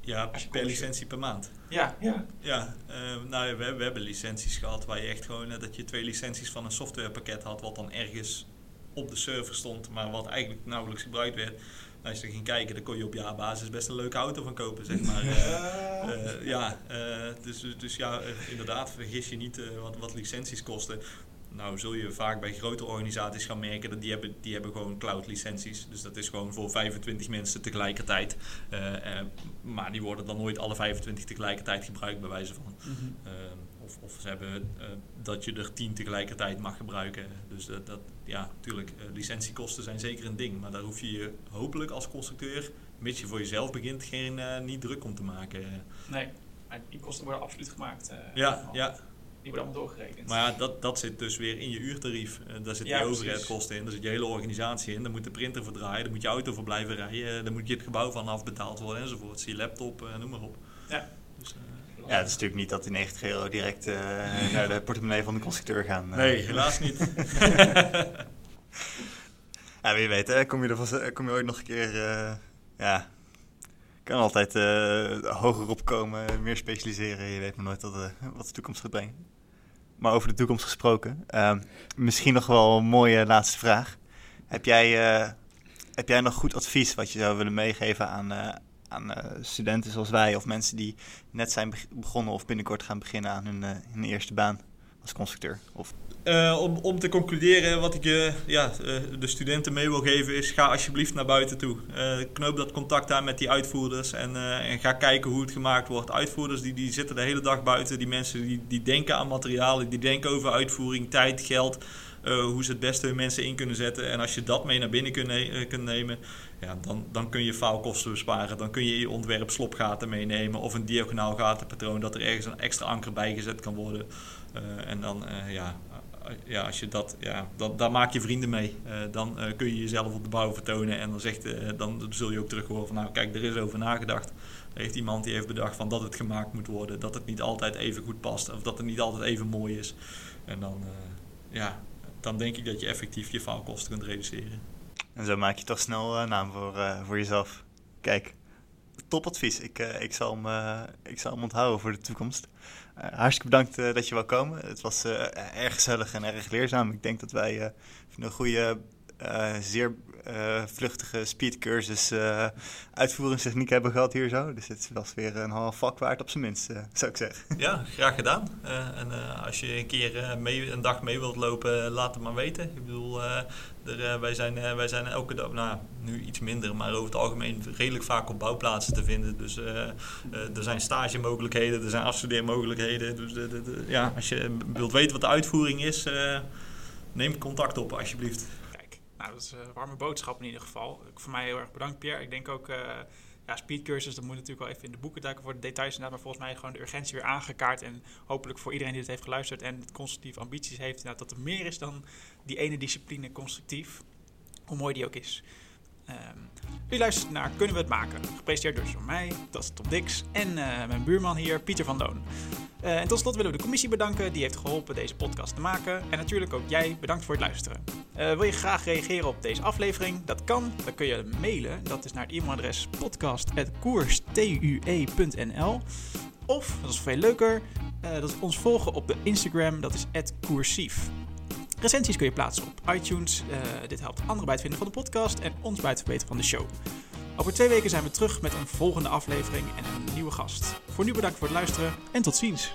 ja, per licentie per maand. Ja, ja. Ja, uh, nou, we, we, hebben licenties gehad waar je echt gewoon dat je twee licenties van een softwarepakket had, wat dan ergens op de server stond, maar wat eigenlijk nauwelijks gebruikt werd als je ging kijken, dan kon je op jaarbasis best een leuke auto van kopen, zeg maar. Uh, uh, ja, uh, dus, dus ja, inderdaad, vergis je niet wat, wat licenties kosten. Nou zul je vaak bij grote organisaties gaan merken dat die hebben, die hebben gewoon cloud licenties. Dus dat is gewoon voor 25 mensen tegelijkertijd. maar die worden dan nooit alle 25 tegelijkertijd gebruikt, bij wijze van. Mm -hmm. Of, of ze hebben uh, dat je er tien tegelijkertijd mag gebruiken. Dus dat, dat ja, natuurlijk, uh, licentiekosten zijn zeker een ding. Maar daar hoef je je hopelijk als constructeur, mits je voor jezelf begint, geen, uh, niet druk om te maken. Nee, maar die kosten worden absoluut gemaakt. ja, ja. Die worden allemaal doorgerekend. Maar ja, dat, dat zit dus weer in je uurtarief. daar zit ja, je overheadkosten in, daar zit je hele organisatie in. Daar moet de printer voor draaien, daar moet je auto voor blijven rijden. Daar moet je het gebouw van afbetaald worden enzovoort. Je laptop, noem maar op. Ja. Dus, ja, het is natuurlijk niet dat die 90 euro direct uh, naar de portemonnee van de constructeur gaan. Uh. Nee, helaas niet. ja, wie weet, hè, kom, je er vast, kom je ooit nog een keer. Uh, ja, kan altijd hoger opkomen, meer specialiseren. Je weet maar nooit wat, wat de toekomst gaat brengen. Maar over de toekomst gesproken, ehm, misschien nog wel een mooie laatste vraag. Heb jij, heb jij nog goed advies wat je zou willen meegeven aan aan uh, studenten zoals wij of mensen die net zijn begonnen of binnenkort gaan beginnen aan hun, uh, hun eerste baan als constructeur? Of... Uh, om, om te concluderen, wat ik uh, ja, de studenten mee wil geven is: ga alsjeblieft naar buiten toe. knoop dat contact aan met die uitvoerders en, en ga kijken hoe het gemaakt wordt. Uitvoerders die, die zitten de hele dag buiten. Die mensen die, die denken aan materialen, die denken over uitvoering, tijd, geld. hoe ze het beste hun mensen in kunnen zetten. En als je dat mee naar binnen kunt, kunt nemen, dan, dan kun je faalkosten besparen. Dan kun je je ontwerp slopgaten meenemen of een diagonaal gatenpatroon dat er ergens een extra anker bij gezet kan worden. Uh, en dan, uh, ja, ja, als je dat, ja, dan, daar maak je vrienden mee. Uh, dan kun je jezelf op de bouw vertonen en dan, zegt, dan zul je ook terug horen van, nou kijk, er is over nagedacht. Er heeft iemand die heeft bedacht van dat het gemaakt moet worden, dat het niet altijd even goed past of dat het niet altijd even mooi is. En dan, ja, dan denk ik dat je effectief je faalkosten kunt reduceren. En zo maak je toch snel uh, naam voor, uh, voor jezelf. Kijk, topadvies. Ik, uh, ik, zal hem, ik zal hem onthouden voor de toekomst. hartstikke bedankt dat je wou komen. Het was erg gezellig en erg leerzaam. Ik denk dat wij een goede, zeer eh, vluchtige speedcursus uh, uitvoeringstechniek hebben gehad hier zo. Dus het was weer een half vak waard op zijn minst, zou ik zeggen. Ja, graag gedaan. en als je een keer mee, een dag mee wilt lopen, laat het maar weten. Ik bedoel, er, wij, zijn, wij zijn elke dag, nou nu iets minder, maar over het algemeen redelijk vaak op bouwplaatsen te vinden. Dus er zijn stagemogelijkheden, er zijn afstudeermogelijkheden. Dus ja, als je wilt weten wat de uitvoering is neem contact op alsjeblieft. Nou, dat is een warme boodschap in ieder geval. Voor mij heel erg bedankt Pierre. Ik denk ook, uh, ja, speedcursus, dat moet natuurlijk wel even in de boeken duiken voor de details inderdaad. Maar volgens mij gewoon de urgentie weer aangekaart. En hopelijk voor iedereen die het heeft geluisterd en constructief ambities heeft, inderdaad, dat er meer is dan die ene discipline constructief. Hoe mooi die ook is. Um, u luistert naar Kunnen we het maken? Gepresenteerd door mij, dat is Tom Dix, en uh, mijn buurman hier, Pieter van Loon. Uh, en tot slot willen we de commissie bedanken, die heeft geholpen deze podcast te maken. En natuurlijk ook jij, bedankt voor het luisteren. Uh, wil je graag reageren op deze aflevering? Dat kan, dan kun je mailen. Dat is naar het e-mailadres podcast.koerstue.nl Of, dat is veel leuker, dat is ons volgen op de Instagram, dat is @koersief. Recensies kun je plaatsen op iTunes. Uh, dit helpt anderen bij het vinden van de podcast en ons bij het verbeteren van de show. Over twee weken zijn we terug met een volgende aflevering en een nieuwe gast. Voor nu bedankt voor het luisteren en tot ziens.